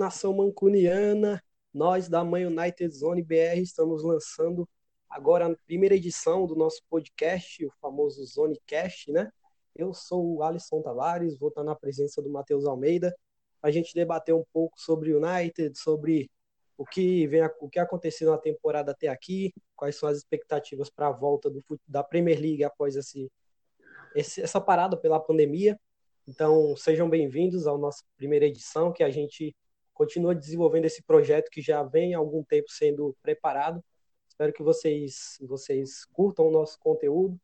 nação mancuniana, nós da Mãe United Zone BR estamos lançando agora a primeira edição do nosso podcast, o famoso Zonecast, né? Eu sou o Alisson Tavares, vou estar na presença do Matheus Almeida, a gente debater um pouco sobre o United, sobre o que vem, o que aconteceu na temporada até aqui, quais são as expectativas para a volta do, da Premier League após esse, esse, essa parada pela pandemia. Então, sejam bem-vindos à nossa primeira edição, que a gente continua desenvolvendo esse projeto que já vem há algum tempo sendo preparado. Espero que vocês, vocês curtam o nosso conteúdo.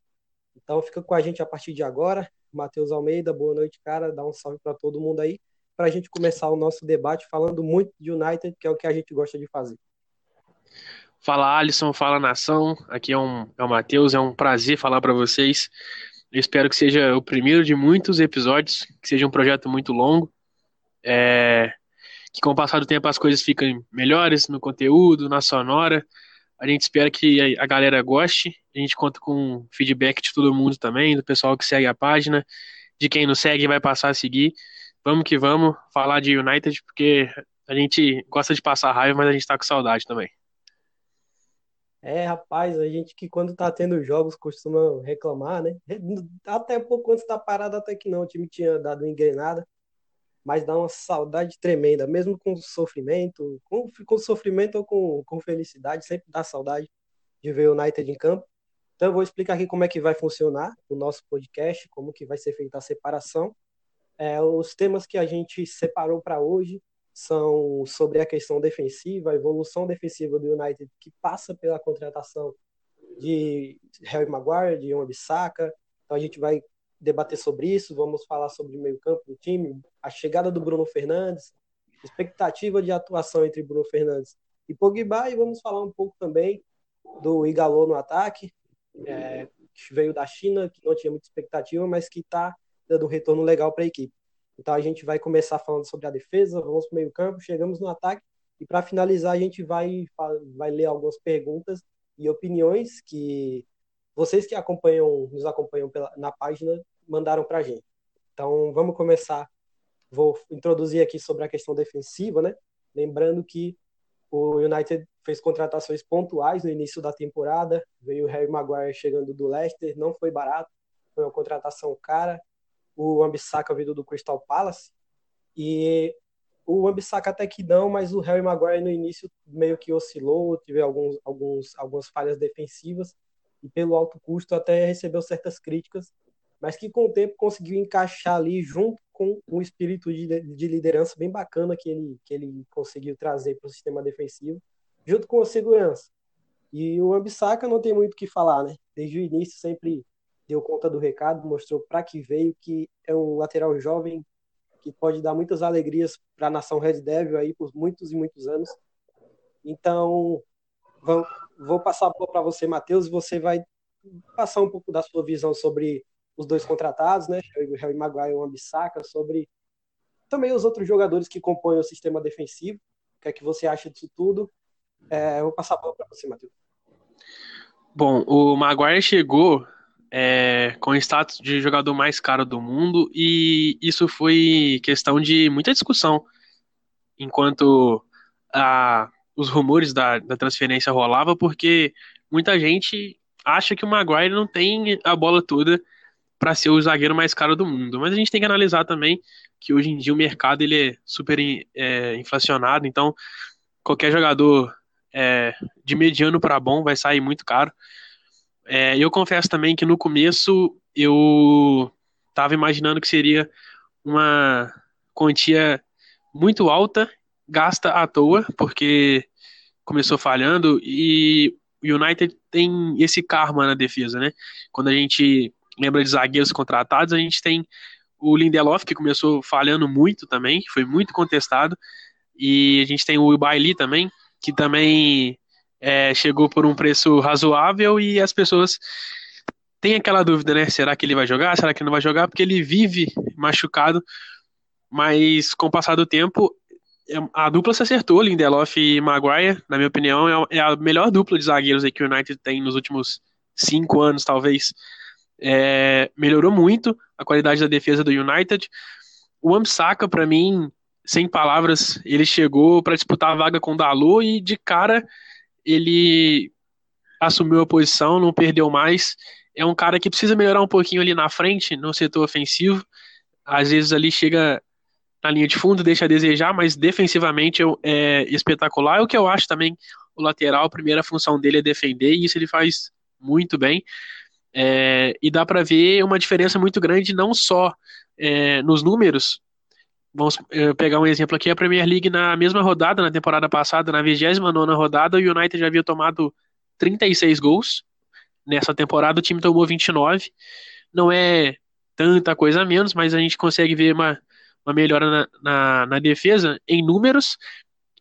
Então, fica com a gente a partir de agora. Matheus Almeida, boa noite, cara. Dá um salve para todo mundo aí, para a gente começar o nosso debate falando muito de United, que é o que a gente gosta de fazer. Fala Alisson, fala nação. Aqui é, um, é o Matheus, é um prazer falar para vocês. Eu espero que seja o primeiro de muitos episódios, que seja um projeto muito longo. É, que com o passar do tempo as coisas fiquem melhores no conteúdo, na sonora. A gente espera que a galera goste. A gente conta com feedback de todo mundo também, do pessoal que segue a página, de quem não segue vai passar a seguir. Vamos que vamos falar de United, porque a gente gosta de passar raiva, mas a gente tá com saudade também. É, rapaz, a gente que quando tá tendo jogos costuma reclamar, né? Até pouco antes da parada, até que não, o time tinha dado uma engrenada, mas dá uma saudade tremenda, mesmo com sofrimento, com, com sofrimento ou com, com felicidade, sempre dá saudade de ver o United em campo. Então eu vou explicar aqui como é que vai funcionar o nosso podcast, como que vai ser feita a separação. É, os temas que a gente separou para hoje são sobre a questão defensiva, a evolução defensiva do United, que passa pela contratação de Harry Maguire, de Wan Bissaka. Então a gente vai debater sobre isso, vamos falar sobre o meio-campo do time, a chegada do Bruno Fernandes, expectativa de atuação entre Bruno Fernandes e Pogba, e vamos falar um pouco também do Igalo no ataque, é, que veio da China, que não tinha muita expectativa, mas que está dando um retorno legal para a equipe. Então a gente vai começar falando sobre a defesa, vamos para o meio campo, chegamos no ataque e para finalizar a gente vai, vai ler algumas perguntas e opiniões que vocês que acompanham, nos acompanham pela, na página mandaram para a gente. Então vamos começar. Vou introduzir aqui sobre a questão defensiva, né? Lembrando que o United fez contratações pontuais no início da temporada. Veio o Harry Maguire chegando do Leicester, não foi barato, foi uma contratação cara o Ambissaca vindo do Crystal Palace. E o Ambissaca até que não, mas o Harry Maguire no início meio que oscilou, teve alguns, alguns, algumas falhas defensivas pelo alto custo até recebeu certas críticas, mas que com o tempo conseguiu encaixar ali junto com um espírito de, de liderança bem bacana que ele, que ele conseguiu trazer para o sistema defensivo, junto com a segurança. E o Ambissaca não tem muito o que falar, né? Desde o início sempre deu conta do recado, mostrou para que veio, que é um lateral jovem que pode dar muitas alegrias para a nação Red Devil aí por muitos e muitos anos. Então, vou, vou passar a bola para você, Matheus, e você vai passar um pouco da sua visão sobre os dois contratados, né? Harry Maguire e o Ambissaca, sobre também os outros jogadores que compõem o sistema defensivo. O que é que você acha disso tudo? É, vou passar a bola para você, Matheus. Bom, o Maguire chegou é, com o status de jogador mais caro do mundo, e isso foi questão de muita discussão, enquanto a, os rumores da, da transferência rolavam, porque muita gente acha que o Maguire não tem a bola toda para ser o zagueiro mais caro do mundo. Mas a gente tem que analisar também que hoje em dia o mercado ele é super é, inflacionado, então qualquer jogador é, de mediano para bom vai sair muito caro. É, eu confesso também que no começo eu estava imaginando que seria uma quantia muito alta, gasta à toa, porque começou falhando e o United tem esse karma na defesa, né? Quando a gente lembra de zagueiros contratados, a gente tem o Lindelof, que começou falhando muito também, foi muito contestado, e a gente tem o Bailey também, que também é, chegou por um preço razoável e as pessoas têm aquela dúvida, né? Será que ele vai jogar? Será que não vai jogar? Porque ele vive machucado, mas com o passar do tempo, a dupla se acertou, Lindelof e Maguire, na minha opinião, é, é a melhor dupla de zagueiros que o United tem nos últimos cinco anos, talvez. É, melhorou muito a qualidade da defesa do United. O Amsaka, para mim, sem palavras, ele chegou para disputar a vaga com o Dalot e de cara ele assumiu a posição, não perdeu mais. É um cara que precisa melhorar um pouquinho ali na frente, no setor ofensivo. Às vezes ali chega na linha de fundo, deixa a desejar, mas defensivamente é espetacular. É o que eu acho também o lateral, a primeira função dele é defender, e isso ele faz muito bem. É, e dá para ver uma diferença muito grande, não só é, nos números. Vamos é, pegar um exemplo aqui: a Premier League, na mesma rodada, na temporada passada, na 29 rodada, o United já havia tomado 36 gols. Nessa temporada, o time tomou 29. Não é tanta coisa a menos, mas a gente consegue ver uma, uma melhora na, na, na defesa em números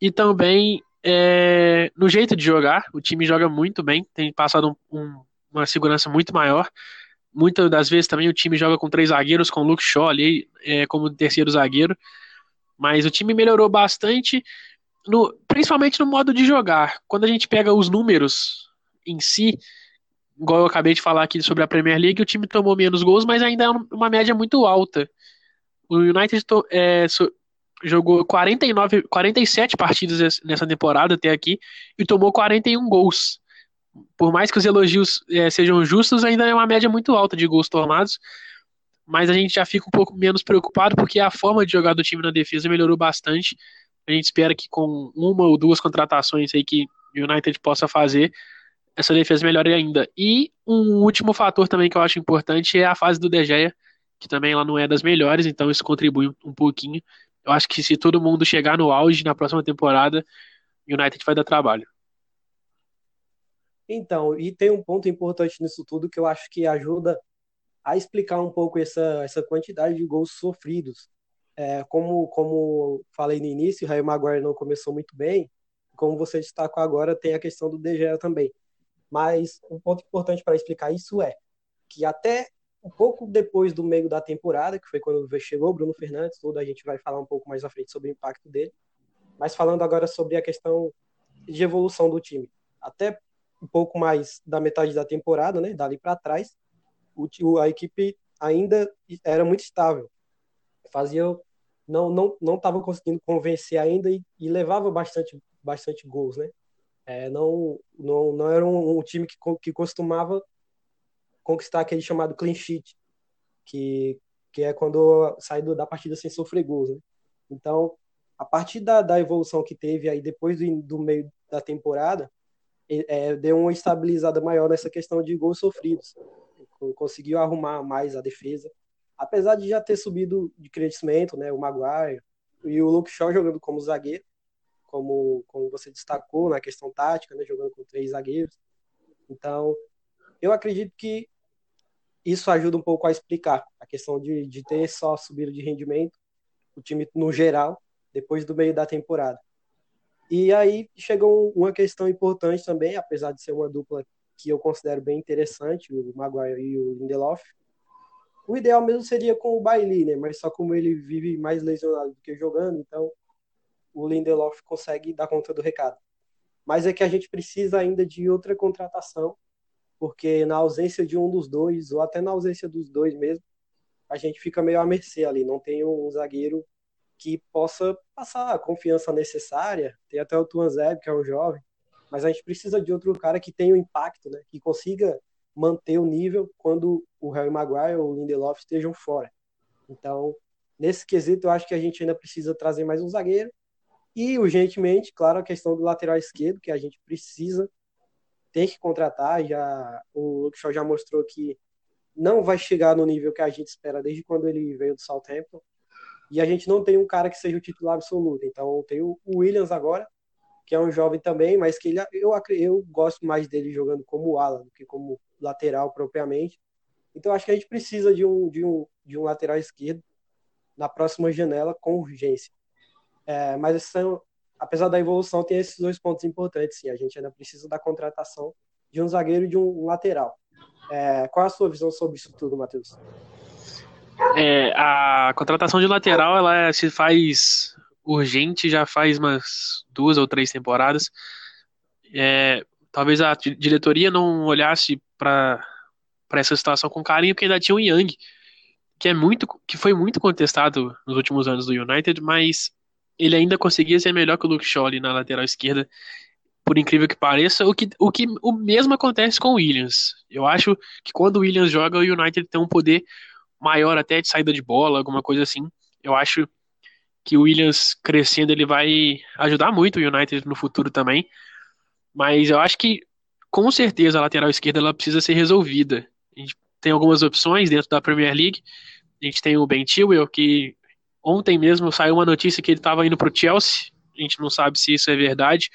e também é, no jeito de jogar. O time joga muito bem, tem passado um, um, uma segurança muito maior. Muitas das vezes também o time joga com três zagueiros, com o Luke Shaw ali é, como terceiro zagueiro. Mas o time melhorou bastante, no, principalmente no modo de jogar. Quando a gente pega os números em si, igual eu acabei de falar aqui sobre a Premier League, o time tomou menos gols, mas ainda é uma média muito alta. O United é, jogou 49, 47 partidas nessa temporada até aqui e tomou 41 gols. Por mais que os elogios é, sejam justos, ainda é uma média muito alta de gols tomados. Mas a gente já fica um pouco menos preocupado porque a forma de jogar do time na defesa melhorou bastante. A gente espera que com uma ou duas contratações aí que o United possa fazer, essa defesa melhore ainda. E um último fator também que eu acho importante é a fase do De Gea, que também ela não é das melhores, então isso contribui um pouquinho. Eu acho que se todo mundo chegar no auge na próxima temporada, o United vai dar trabalho. Então, e tem um ponto importante nisso tudo que eu acho que ajuda a explicar um pouco essa, essa quantidade de gols sofridos. É, como, como falei no início, o Raio Maguire não começou muito bem, como você destacou agora, tem a questão do De Gea também. Mas um ponto importante para explicar isso é que até um pouco depois do meio da temporada, que foi quando chegou o Bruno Fernandes, tudo a gente vai falar um pouco mais à frente sobre o impacto dele. Mas falando agora sobre a questão de evolução do time, até um pouco mais da metade da temporada, né, dali para trás, o, a equipe ainda era muito estável. Fazia não não não estava conseguindo convencer ainda e, e levava bastante bastante gols, né? É, não, não, não era um, um, time que, que costumava conquistar aquele chamado clean sheet, que, que é quando sai do, da partida sem sofrer gols. Né? Então, a partir da, da evolução que teve aí depois do, do meio da temporada, é, deu uma estabilizada maior nessa questão de gols sofridos. Conseguiu arrumar mais a defesa. Apesar de já ter subido de crescimento, né, o Maguire e o Luke Shaw jogando como zagueiro, como, como você destacou na questão tática, né, jogando com três zagueiros. Então, eu acredito que isso ajuda um pouco a explicar a questão de, de ter só subida de rendimento, o time no geral, depois do meio da temporada. E aí chegou uma questão importante também, apesar de ser uma dupla que eu considero bem interessante, o Maguire e o Lindelof. O ideal mesmo seria com o Bailey, né? Mas só como ele vive mais lesionado do que jogando, então o Lindelof consegue dar conta do recado. Mas é que a gente precisa ainda de outra contratação, porque na ausência de um dos dois, ou até na ausência dos dois mesmo, a gente fica meio à mercê ali. Não tem um zagueiro que possa passar a confiança necessária. Tem até o Tuanzeb, que é um jovem, mas a gente precisa de outro cara que tenha o um impacto, né? que consiga manter o nível quando o Harry Maguire ou o Lindelof estejam fora. Então, nesse quesito, eu acho que a gente ainda precisa trazer mais um zagueiro e, urgentemente, claro, a questão do lateral esquerdo, que a gente precisa, tem que contratar. Já, o Luke Shaw já mostrou que não vai chegar no nível que a gente espera desde quando ele veio do Southampton. E a gente não tem um cara que seja o titular absoluto. Então, tem o Williams agora, que é um jovem também, mas que ele, eu, eu gosto mais dele jogando como ala do que como lateral propriamente. Então, acho que a gente precisa de um, de um, de um lateral esquerdo na próxima janela com urgência. É, mas são, apesar da evolução, tem esses dois pontos importantes. Sim. A gente ainda precisa da contratação de um zagueiro e de um lateral. É, qual é a sua visão sobre isso tudo, Matheus? É, a contratação de lateral ela se faz urgente já faz umas duas ou três temporadas. É, talvez a diretoria não olhasse para essa situação com carinho, porque ainda tinha o Young, que é muito que foi muito contestado nos últimos anos do United, mas ele ainda conseguia ser melhor que o Luke Shaw ali na lateral esquerda, por incrível que pareça, o que, o que o mesmo acontece com o Williams. Eu acho que quando o Williams joga, o United tem um poder maior até de saída de bola, alguma coisa assim. Eu acho que o Williams crescendo ele vai ajudar muito o United no futuro também. Mas eu acho que com certeza a lateral esquerda ela precisa ser resolvida. A gente tem algumas opções dentro da Premier League. A gente tem o Ben Chilwell, que ontem mesmo saiu uma notícia que ele estava indo para o Chelsea. A gente não sabe se isso é verdade.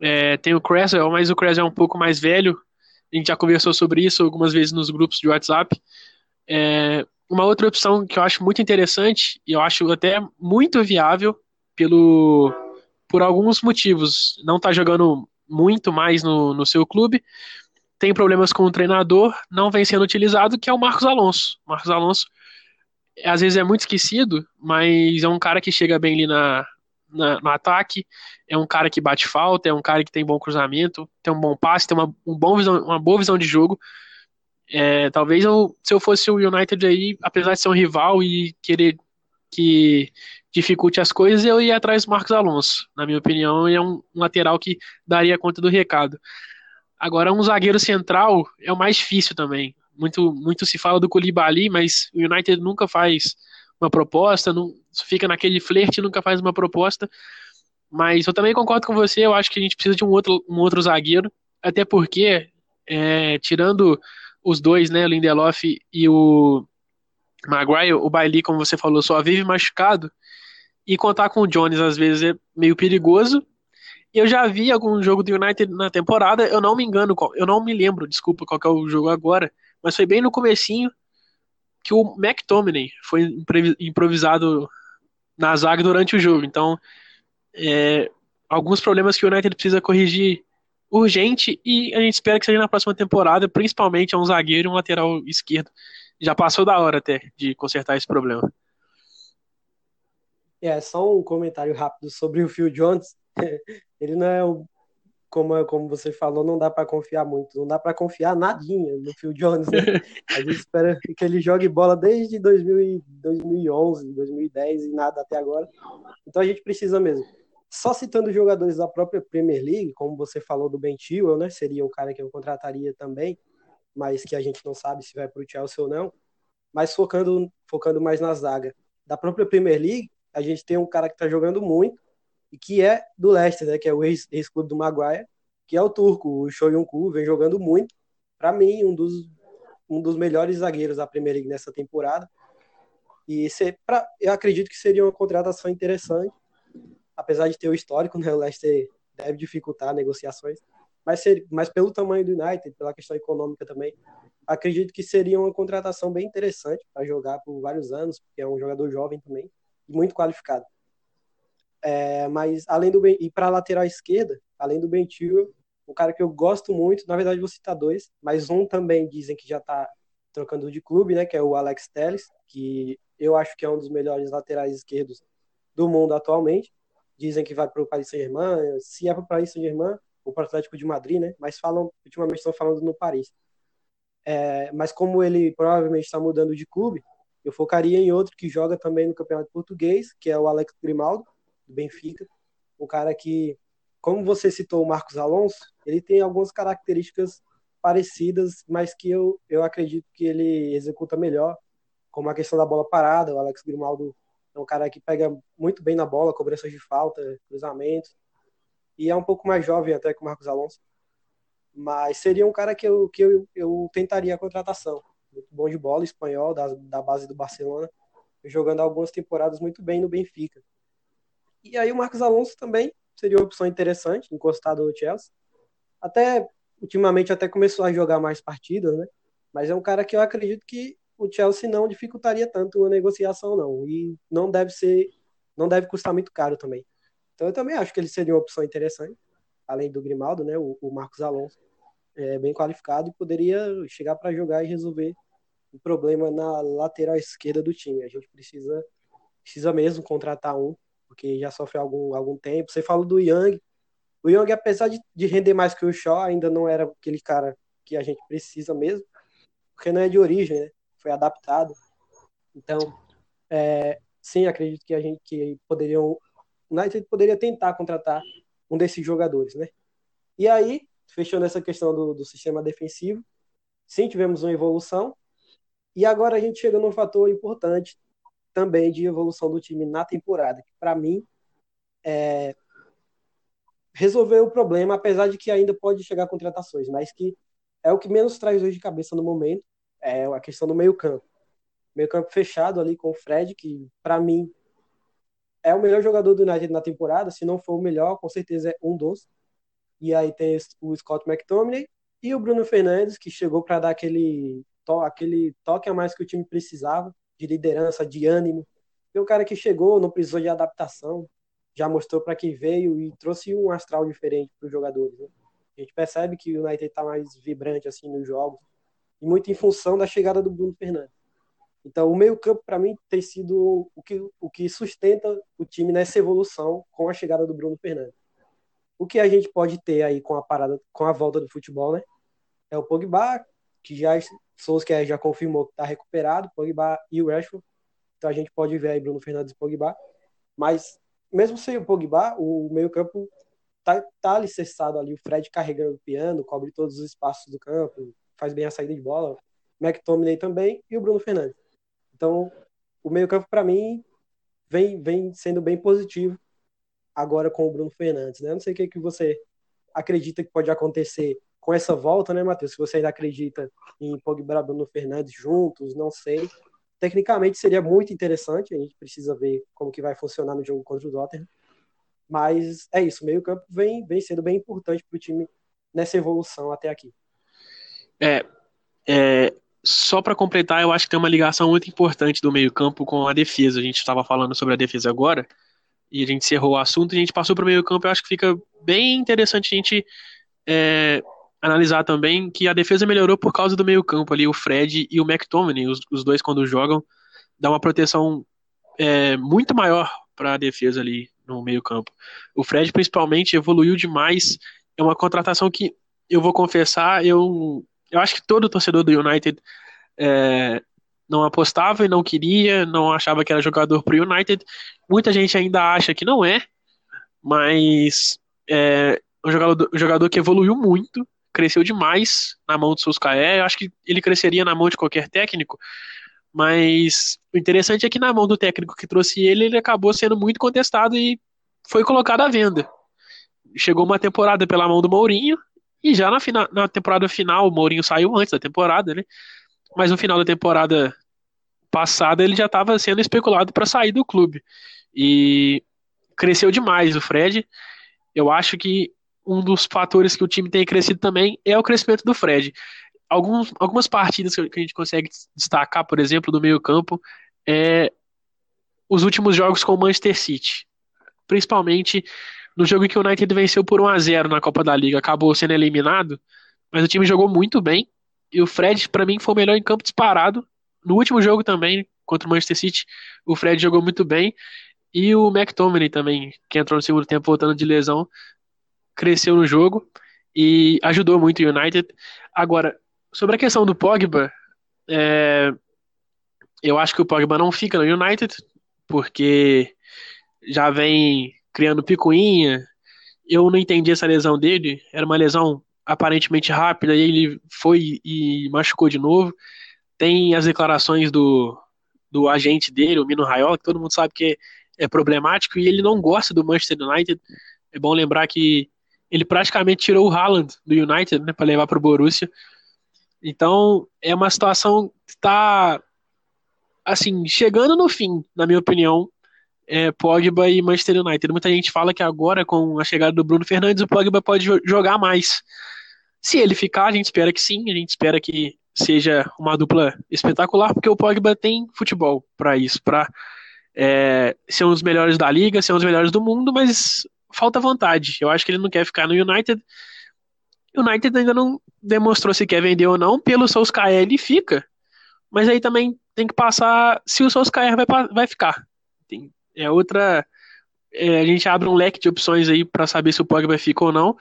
É, tem o Cresswell, mas o Cresswell é um pouco mais velho. A gente já conversou sobre isso algumas vezes nos grupos de WhatsApp. É, uma outra opção que eu acho muito interessante, e eu acho até muito viável, pelo, por alguns motivos. Não está jogando muito mais no, no seu clube, tem problemas com o treinador, não vem sendo utilizado, que é o Marcos Alonso. Marcos Alonso, às vezes é muito esquecido, mas é um cara que chega bem ali na, na, no ataque, é um cara que bate falta, é um cara que tem bom cruzamento, tem um bom passe, tem uma, um bom visão, uma boa visão de jogo. É, talvez eu, se eu fosse o United aí, apesar de ser um rival e querer que dificulte as coisas, eu ia atrás do Marcos Alonso. Na minha opinião, é um, um lateral que daria conta do recado. Agora, um zagueiro central é o mais difícil também. Muito, muito se fala do Koulibaly, mas o United nunca faz uma proposta, não, fica naquele flerte, nunca faz uma proposta. Mas eu também concordo com você, eu acho que a gente precisa de um outro, um outro zagueiro, até porque, é, tirando os dois, né, Lindelof e o Maguire, o Bailey, como você falou, só vive machucado, e contar com o Jones às vezes é meio perigoso. Eu já vi algum jogo do United na temporada, eu não me engano, eu não me lembro, desculpa qual é o jogo agora, mas foi bem no comecinho que o McTominay foi improvisado na zaga durante o jogo. Então, é, alguns problemas que o United precisa corrigir urgente e a gente espera que seja na próxima temporada, principalmente a um zagueiro e um lateral esquerdo. Já passou da hora até de consertar esse problema. É, só um comentário rápido sobre o Phil Jones. Ele não é o como, como você falou, não dá para confiar muito, não dá para confiar nadinha no Phil Jones. Né? A gente espera que ele jogue bola desde 2000, 2011, 2010 e nada até agora. Então a gente precisa mesmo. Só citando jogadores da própria Premier League, como você falou do Ben Chilwell, né? Seria um cara que eu contrataria também, mas que a gente não sabe se vai para o Chelsea ou não. Mas focando, focando mais na zaga. Da própria Premier League, a gente tem um cara que está jogando muito e que é do Leicester, né, que é o ex-clube do Maguire, que é o turco, o Shoyunku, vem jogando muito. Para mim, um dos, um dos melhores zagueiros da Premier League nessa temporada. E se, pra, eu acredito que seria uma contratação interessante, apesar de ter o histórico, né, o Leicester deve dificultar negociações, mas, ser, mas pelo tamanho do United, pela questão econômica também, acredito que seria uma contratação bem interessante para jogar por vários anos, porque é um jogador jovem também, muito qualificado. É, mas além do ben, e para lateral esquerda, além do Ben Chilwell, um cara que eu gosto muito, na verdade vou citar dois, mas um também dizem que já está trocando de clube, né, que é o Alex Telles, que eu acho que é um dos melhores laterais esquerdos do mundo atualmente. Dizem que vai para o Paris Saint-Germain, se é para o Paris Saint-Germain ou para o Atlético de Madrid, né, mas falam, ultimamente estão falando no Paris. É, mas como ele provavelmente está mudando de clube, eu focaria em outro que joga também no Campeonato Português, que é o Alex Grimaldo, do Benfica. Um cara que, como você citou o Marcos Alonso, ele tem algumas características parecidas, mas que eu, eu acredito que ele executa melhor, como a questão da bola parada. O Alex Grimaldo é um cara que pega muito bem na bola, cobranças de falta, cruzamentos, e é um pouco mais jovem até que o Marcos Alonso. Mas seria um cara que eu, que eu, eu tentaria a contratação muito bom de bola, espanhol, da, da base do Barcelona, jogando algumas temporadas muito bem no Benfica. E aí o Marcos Alonso também seria uma opção interessante, encostado no Chelsea. Até, ultimamente, até começou a jogar mais partidas, né? Mas é um cara que eu acredito que o Chelsea não dificultaria tanto uma negociação, não. E não deve ser, não deve custar muito caro também. Então eu também acho que ele seria uma opção interessante, além do Grimaldo, né? O, o Marcos Alonso é, bem qualificado e poderia chegar para jogar e resolver o problema na lateral esquerda do time. A gente precisa, precisa mesmo contratar um, porque já sofre algum, algum tempo. Você fala do Young. O Young, apesar de, de render mais que o Shaw, ainda não era aquele cara que a gente precisa mesmo, porque não é de origem, né? Foi adaptado. Então, é, sim, acredito que a gente que poderiam o United poderia tentar contratar um desses jogadores, né? E aí, fechando essa questão do, do sistema defensivo, sim, tivemos uma evolução, e agora a gente chega num fator importante também de evolução do time na temporada, que para mim é, resolveu o problema, apesar de que ainda pode chegar contratações, mas que é o que menos traz hoje de cabeça no momento, é a questão do meio-campo. Meio-campo fechado ali com o Fred, que para mim é o melhor jogador do United na temporada, se não for o melhor, com certeza é um dos. E aí tem o Scott McTominay e o Bruno Fernandes, que chegou para dar aquele, to aquele toque a mais que o time precisava, de liderança, de ânimo. E o cara que chegou, não precisou de adaptação, já mostrou para que veio e trouxe um astral diferente para os jogadores. Né? A gente percebe que o United está mais vibrante assim nos jogos, e muito em função da chegada do Bruno Fernandes. Então, o meio-campo, para mim, tem sido o que, o que sustenta o time nessa evolução com a chegada do Bruno Fernandes. O que a gente pode ter aí com a parada, com a volta do futebol, né? É o Pogba, que já que já confirmou que está recuperado, Pogba e o Rashford. Então a gente pode ver aí Bruno Fernandes e Pogba. Mas mesmo sem o Pogba, o meio-campo tá, tá alicerçado ali. O Fred carregando o piano, cobre todos os espaços do campo, faz bem a saída de bola. McTominay também e o Bruno Fernandes. Então, o meio-campo, para mim, vem, vem sendo bem positivo agora com o Bruno Fernandes. Né? Não sei o que, que você acredita que pode acontecer com essa volta, né, Matheus? Se você ainda acredita em Pogba Bruno Fernandes juntos, não sei. Tecnicamente seria muito interessante, a gente precisa ver como que vai funcionar no jogo contra o Tottenham. Mas é isso, o meio-campo vem, vem sendo bem importante para o time nessa evolução até aqui. É, é só para completar, eu acho que tem uma ligação muito importante do meio-campo com a defesa. A gente estava falando sobre a defesa agora e a gente encerrou o assunto e a gente passou para o meio-campo. Eu acho que fica bem interessante a gente é, analisar também que a defesa melhorou por causa do meio-campo ali. O Fred e o McTominay, os, os dois, quando jogam, dá uma proteção é, muito maior para a defesa ali no meio-campo. O Fred, principalmente, evoluiu demais. É uma contratação que eu vou confessar, eu eu acho que todo torcedor do United é, não apostava e não queria, não achava que era jogador pro United. Muita gente ainda acha que não é, mas é um jogador, um jogador que evoluiu muito, cresceu demais na mão do Solskjaer. Eu acho que ele cresceria na mão de qualquer técnico, mas o interessante é que na mão do técnico que trouxe ele, ele acabou sendo muito contestado e foi colocado à venda. Chegou uma temporada pela mão do Mourinho, e já na, na temporada final, o Mourinho saiu antes da temporada, né? Mas no final da temporada passada ele já estava sendo especulado para sair do clube. E cresceu demais o Fred. Eu acho que um dos fatores que o time tem crescido também é o crescimento do Fred. Alguns, algumas partidas que a gente consegue destacar, por exemplo, do meio-campo, é os últimos jogos com o Manchester City. Principalmente no jogo em que o United venceu por 1 a 0 na Copa da Liga, acabou sendo eliminado, mas o time jogou muito bem. E o Fred, para mim, foi o melhor em campo disparado. No último jogo também, contra o Manchester City, o Fred jogou muito bem. E o McTominay também, que entrou no segundo tempo voltando de lesão, cresceu no jogo e ajudou muito o United. Agora, sobre a questão do Pogba, é, eu acho que o Pogba não fica no United, porque já vem criando picuinha. Eu não entendi essa lesão dele. Era uma lesão aparentemente rápida e ele foi e machucou de novo. Tem as declarações do, do agente dele, o Mino Raiola, que todo mundo sabe que é, problemático e ele não gosta do Manchester United. É bom lembrar que ele praticamente tirou o Haaland do United né, para levar para o Borussia. Então é uma situação que está assim chegando no fim, na minha opinião, é, Pogba e Manchester United. Muita gente fala que agora, com a chegada do Bruno Fernandes, o Pogba pode jogar mais. Se ele ficar, a gente espera que sim, a gente espera que seja uma dupla espetacular, porque o Pogba tem futebol para isso, para é, ser um dos melhores da liga, ser um dos melhores do mundo, mas falta vontade. Eu acho que ele não quer ficar no United. O United ainda não demonstrou se quer vender ou não. Pelo Solskjaer ele fica, mas aí também tem que passar se o Solskjaer vai, vai ficar. Tem, é outra. É, a gente abre um leque de opções aí para saber se o Pogba fica ou não.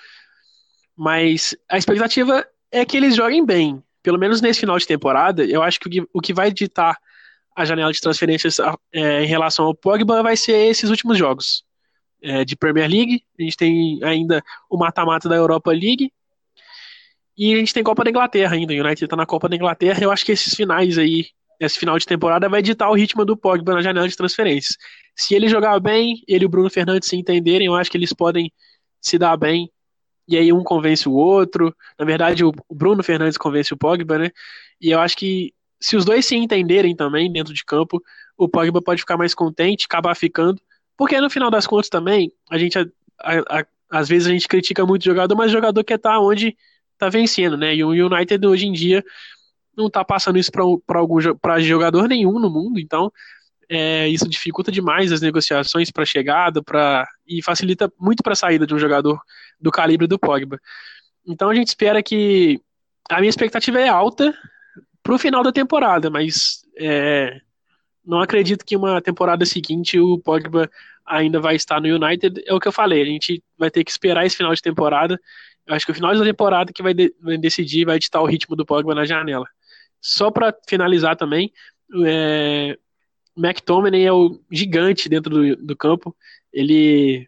Mas a expectativa é que eles joguem bem. Pelo menos nesse final de temporada, eu acho que o que vai ditar a janela de transferências é, em relação ao Pogba vai ser esses últimos jogos. É, de Premier League, a gente tem ainda o mata-mata da Europa League, e a gente tem Copa da Inglaterra ainda. O United tá na Copa da Inglaterra. Eu acho que esses finais aí, esse final de temporada, vai ditar o ritmo do Pogba na janela de transferências. Se ele jogar bem, ele e o Bruno Fernandes se entenderem, eu acho que eles podem se dar bem. E aí um convence o outro. Na verdade, o Bruno Fernandes convence o Pogba, né? E eu acho que se os dois se entenderem também dentro de campo, o Pogba pode ficar mais contente, acabar ficando. Porque no final das contas também, a gente a, a, a, às vezes a gente critica muito o jogador, mas o jogador quer estar onde tá vencendo, né? E o United hoje em dia não tá passando isso para algum para jogador nenhum no mundo, então é, isso dificulta demais as negociações para chegada, para e facilita muito para a saída de um jogador do calibre do Pogba. Então a gente espera que a minha expectativa é alta para o final da temporada, mas é, não acredito que uma temporada seguinte o Pogba ainda vai estar no United. É o que eu falei, a gente vai ter que esperar esse final de temporada acho que o final da temporada que vai, de, vai decidir, vai editar o ritmo do Pogba na janela. Só para finalizar também, é, McTominay é o gigante dentro do, do campo. Ele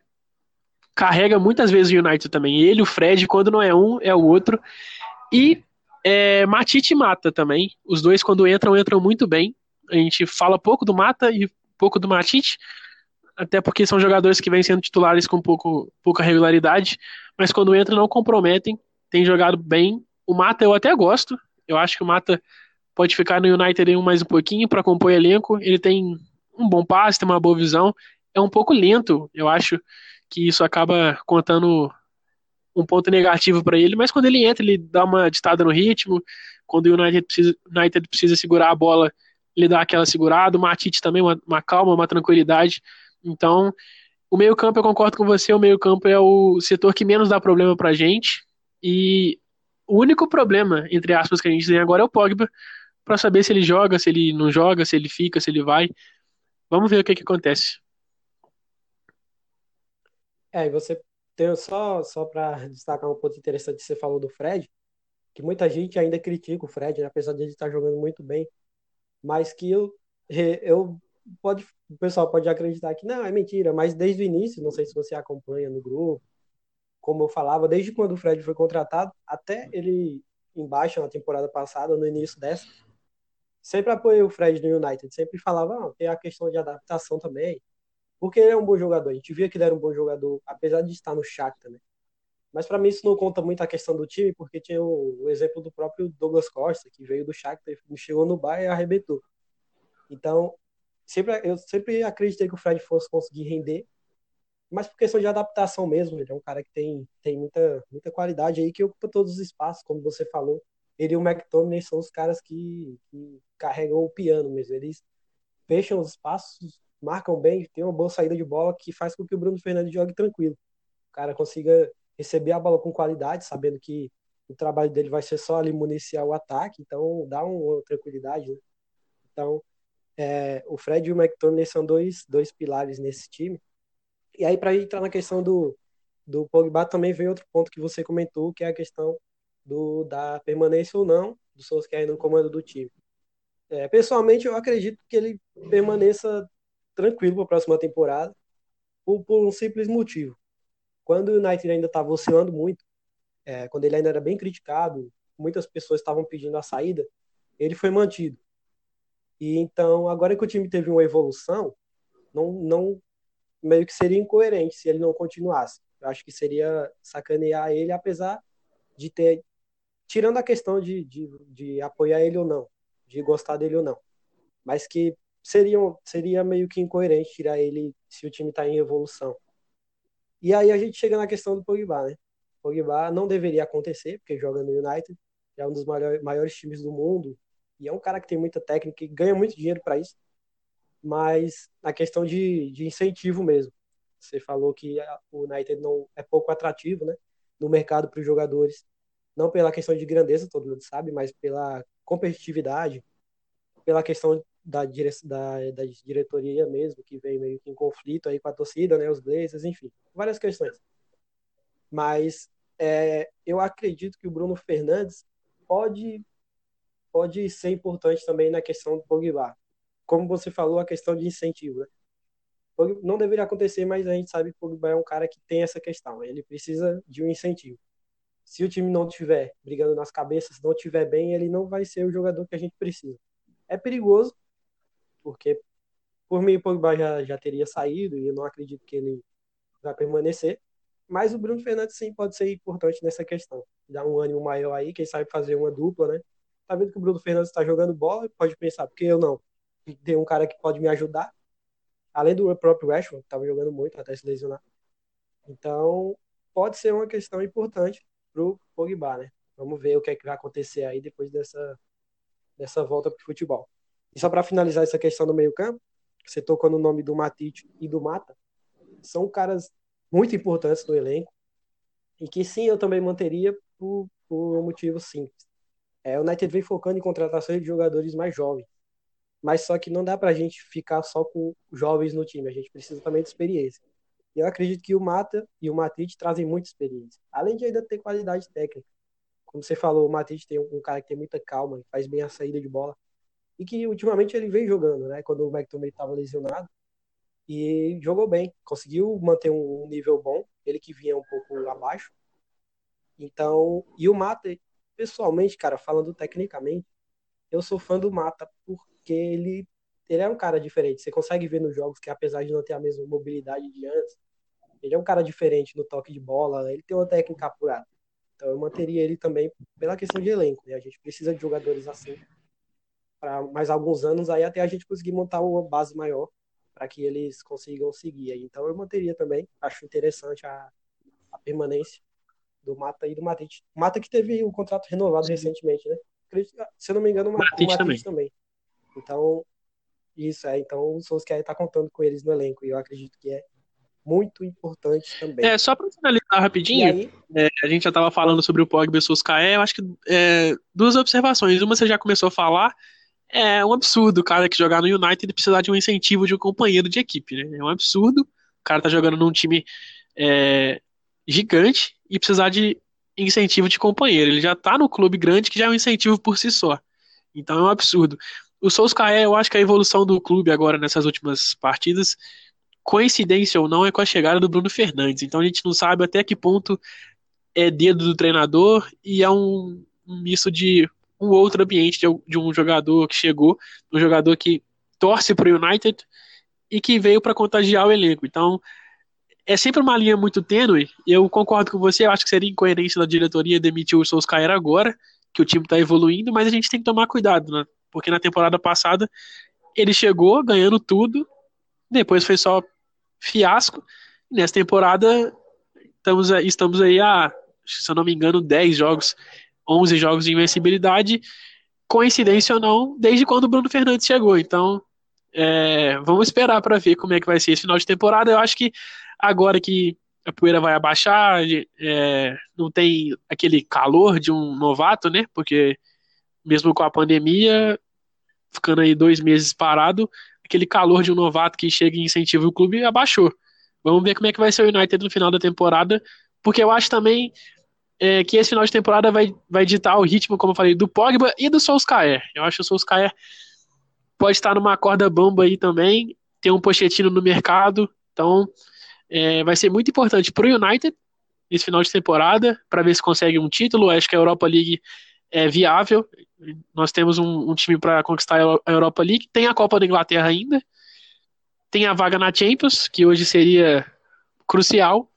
carrega muitas vezes o United também. Ele, o Fred, quando não é um, é o outro. E é, Matite Mata também. Os dois, quando entram, entram muito bem. A gente fala pouco do Mata e pouco do Matite, até porque são jogadores que vêm sendo titulares com pouco, pouca regularidade, mas quando entram não comprometem, tem jogado bem. O Mata eu até gosto, eu acho que o Mata pode ficar no United mais um pouquinho para compor elenco. Ele tem um bom passe, tem uma boa visão, é um pouco lento, eu acho que isso acaba contando um ponto negativo para ele, mas quando ele entra, ele dá uma ditada no ritmo. Quando o United precisa, United precisa segurar a bola, ele dá aquela segurada. O Matite também, uma, uma calma, uma tranquilidade. Então, o meio-campo, eu concordo com você, o meio-campo é o setor que menos dá problema pra gente. E o único problema, entre aspas, que a gente tem agora é o Pogba, para saber se ele joga, se ele não joga, se ele fica, se ele vai. Vamos ver o que, que acontece. É, e você tem só, só para destacar um ponto interessante você falou do Fred, que muita gente ainda critica o Fred, né, apesar de ele estar jogando muito bem, mas que eu, eu pode, o pessoal pode acreditar que não, é mentira, mas desde o início, não sei se você acompanha no grupo, como eu falava, desde quando o Fred foi contratado, até ele embaixo na temporada passada, no início dessa, sempre apoiei o Fred no United, sempre falava, ah, tem a questão de adaptação também, porque ele é um bom jogador, a gente via que ele era um bom jogador, apesar de estar no Shakhtar, né? Mas para mim isso não conta muito a questão do time, porque tinha o, o, exemplo do próprio Douglas Costa, que veio do Shakhtar, chegou no Bayern e arrebentou. Então, sempre, eu sempre acreditei que o Fred fosse conseguir render, mas por questão de adaptação mesmo, ele é um cara que tem, tem muita, muita qualidade aí, que ocupa todos os espaços, como você falou. Ele e o McTominay são os caras que, que carregam o piano mesmo. Eles fecham os espaços, marcam bem, tem uma boa saída de bola que faz com que o Bruno Fernandes jogue tranquilo. O cara consiga receber a bola com qualidade, sabendo que o trabalho dele vai ser só ali municiar o ataque, então dá uma tranquilidade, né? Então, é, o Fred e o McTominay são dois, dois pilares nesse time. E aí, para entrar na questão do, do Pogba, também vem outro ponto que você comentou, que é a questão do, da permanência ou não do Solskjaer no comando do time. É, pessoalmente, eu acredito que ele permaneça tranquilo para a próxima temporada, por, por, um simples motivo. Quando o United ainda estava oscilando muito, é, quando ele ainda era bem criticado, muitas pessoas estavam pedindo a saída, ele foi mantido. E então, agora que o time teve uma evolução, não, não meio que seria incoerente se ele não continuasse. Eu acho que seria sacanear ele, apesar de ter. Tirando a questão de, de, de apoiar ele ou não, de gostar dele ou não. Mas que seria, seria meio que incoerente tirar ele se o time está em evolução. E aí a gente chega na questão do Pogba, né? Pogba não deveria acontecer, porque joga no United, é um dos maiores, times do mundo, e é um cara que tem muita técnica e ganha muito dinheiro para isso. Mas a questão de, de incentivo mesmo. Você falou que o United não é pouco atrativo, né, no mercado para os jogadores, não pela questão de grandeza, todo mundo sabe, mas pela competitividade, pela questão da, dire, da, da diretoria mesmo, que vem meio que em conflito aí com a torcida, né, os Blazers, enfim, várias questões. Mas é, eu acredito que o Bruno Fernandes pode pode ser importante também na questão do Pogba. Como você falou, a questão de incentivo. Né? não deveria acontecer, mas a gente sabe que o Pogba é um cara que tem essa questão. Ele precisa de um incentivo. Se o time não estiver brigando nas cabeças, não estiver bem, ele não vai ser o jogador que a gente precisa. É perigoso, porque por mim o Pogba já, já teria saído e eu não acredito que ele vai permanecer. Mas o Bruno Fernandes sim pode ser importante nessa questão. Dar um ânimo maior aí, quem sabe fazer uma dupla, né? Tá vendo que o Bruno Fernandes está jogando bola, pode pensar, porque eu não? Tem um cara que pode me ajudar, além do próprio Rashford, que estava jogando muito até se lesionar. Então, pode ser uma questão importante pro Pogba, né? Vamos ver o que é que vai acontecer aí depois dessa, dessa volta pro futebol. E só para finalizar essa questão do meio-campo, você tocou no nome do Matite e do Mata, são caras muito importantes no elenco e que sim, eu também manteria por, por um motivo simples. É, o United vem focando em contratações de jogadores mais jovens, mas só que não dá pra gente ficar só com jovens no time, a gente precisa também de experiência. E eu acredito que o Mata e o Matite trazem muita experiência, além de ainda ter qualidade técnica. Como você falou, o Matite tem um cara que tem muita calma, faz bem a saída de bola, e que ultimamente ele vem jogando, né? Quando o McTominay estava lesionado, e jogou bem, conseguiu manter um nível bom, ele que vinha um pouco abaixo. Então, e o Mata, pessoalmente, cara, falando tecnicamente, eu sou fã do Mata porque ele ele é um cara diferente. Você consegue ver nos jogos que apesar de não ter a mesma mobilidade de antes, ele é um cara diferente no toque de bola, ele tem uma técnica apurada. Então eu manteria ele também pela questão de elenco, né? A gente precisa de jogadores assim para mais alguns anos aí até a gente conseguir montar uma base maior para que eles consigam seguir. Então eu manteria também, acho interessante a, a permanência do Mata e do Matite. Mata que teve o contrato renovado Sim. recentemente, né? Se eu não me engano, o Matite, também. também. Então, isso é. Então o Solskjaer está contando com eles no elenco e eu acredito que é muito importante também. É, só para finalizar rapidinho, aí, é, a gente já estava falando sobre o Pogba e o eu acho que é, duas observações. Uma você já começou a falar, é um absurdo o cara que jogar no United precisar de um incentivo de um companheiro de equipe, né? É um absurdo. O cara tá jogando num time é, gigante e precisar de incentivo de companheiro. Ele já tá no clube grande que já é um incentivo por si só. Então é um absurdo. O Solskjaer, eu acho que a evolução do clube agora nessas últimas partidas, coincidência ou não, é com a chegada do Bruno Fernandes. Então a gente não sabe até que ponto é dedo do treinador e é um, um misto de um outro ambiente de, de um jogador que chegou, um jogador que torce para o United e que veio para contagiar o elenco. Então, é sempre uma linha muito tênue. Eu concordo com você, eu acho que seria incoerência da diretoria demitir o Solskjaer agora, que o time está evoluindo, mas a gente tem que tomar cuidado, né? Porque na temporada passada ele chegou ganhando tudo, depois foi só fiasco. Nessa temporada estamos, estamos aí a, se eu não me engano, 10 jogos 11 jogos de invencibilidade, coincidência ou não, desde quando o Bruno Fernandes chegou. Então, é, vamos esperar para ver como é que vai ser esse final de temporada. Eu acho que agora que a poeira vai abaixar, é, não tem aquele calor de um novato, né? Porque mesmo com a pandemia, ficando aí dois meses parado, aquele calor de um novato que chega e incentiva o clube abaixou. Vamos ver como é que vai ser o United no final da temporada, porque eu acho também é, que esse final de temporada vai, vai ditar o ritmo, como eu falei, do Pogba e do Solskjaer. Eu acho que o Solskjaer pode estar numa corda bamba aí também, tem um Pochettino no mercado, então é, vai ser muito importante para o United esse final de temporada, para ver se consegue um título. Acho que a Europa League é viável. Nós temos um, um time para conquistar a Europa League. Tem a Copa da Inglaterra ainda. Tem a vaga na Champions, que hoje seria crucial.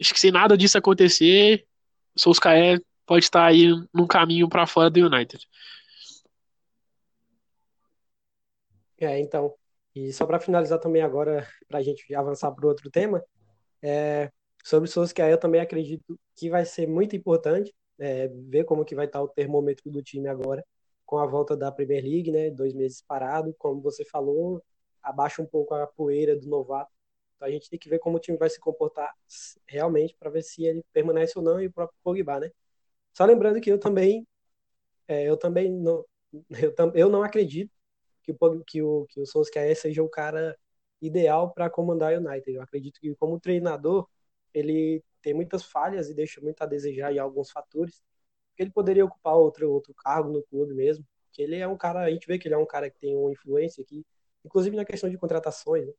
Acho que se nada disso acontecer, Solskjaer pode estar aí num caminho para fora do United. É, então, e só para finalizar também agora, para a gente avançar para outro tema, é, sobre o Solskjaer, eu também acredito que vai ser muito importante é, ver como que vai estar o termômetro do time agora, com a volta da Premier League, né, dois meses parado, como você falou, abaixa um pouco a poeira do novato, então a gente tem que ver como o time vai se comportar realmente para ver se ele permanece ou não e o próprio Pogba, né? Só lembrando que eu também é, eu também não eu, eu não acredito que o que o que o Solskjaer seja o cara ideal para comandar o United. Eu acredito que como treinador ele tem muitas falhas e deixa muito a desejar em alguns fatores. Ele poderia ocupar outro outro cargo no clube mesmo. Que ele é um cara, a gente vê que ele é um cara que tem uma influência aqui, inclusive na questão de contratações, né?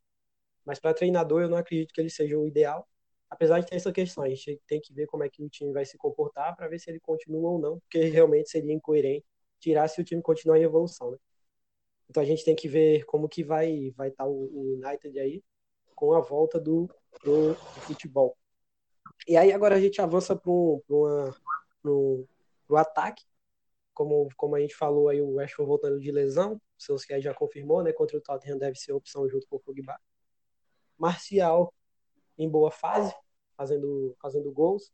Mas para treinador, eu não acredito que ele seja o ideal. Apesar de ter essa questão, a gente tem que ver como é que o time vai se comportar para ver se ele continua ou não, porque realmente seria incoerente tirar se o time continuar em evolução, né? Então a gente tem que ver como que vai vai estar tá o, United aí com a volta do, do, do futebol. E aí agora a gente avança para o ataque. Como, como a gente falou aí, o Ashford voltando de lesão, o Solskjaer já confirmou, né? Contra o Tottenham deve ser opção junto com o Pogba. Marcial em boa fase, fazendo, fazendo gols.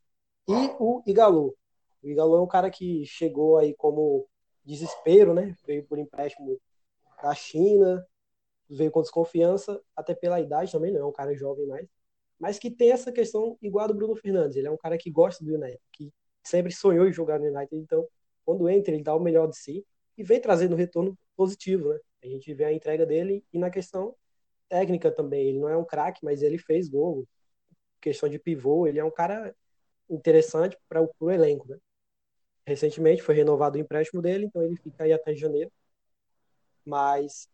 E o Igalo. O Igalo é um cara que chegou aí como desespero, né? Veio por empréstimo da China, veio com desconfiança, até pela idade também, não é um cara jovem mais, mas que tem essa questão igual a do Bruno Fernandes. Ele é um cara que gosta do United, que sempre sonhou em jogar no United, então quando entra ele dá o melhor de si e vem trazendo retorno positivo, né? A gente vê a entrega dele e na questão técnica também. Ele não é um craque, mas ele fez gol. Questão de pivô, ele é um cara interessante para o elenco, né? Recentemente foi renovado o empréstimo dele, então ele fica aí até janeiro. Mas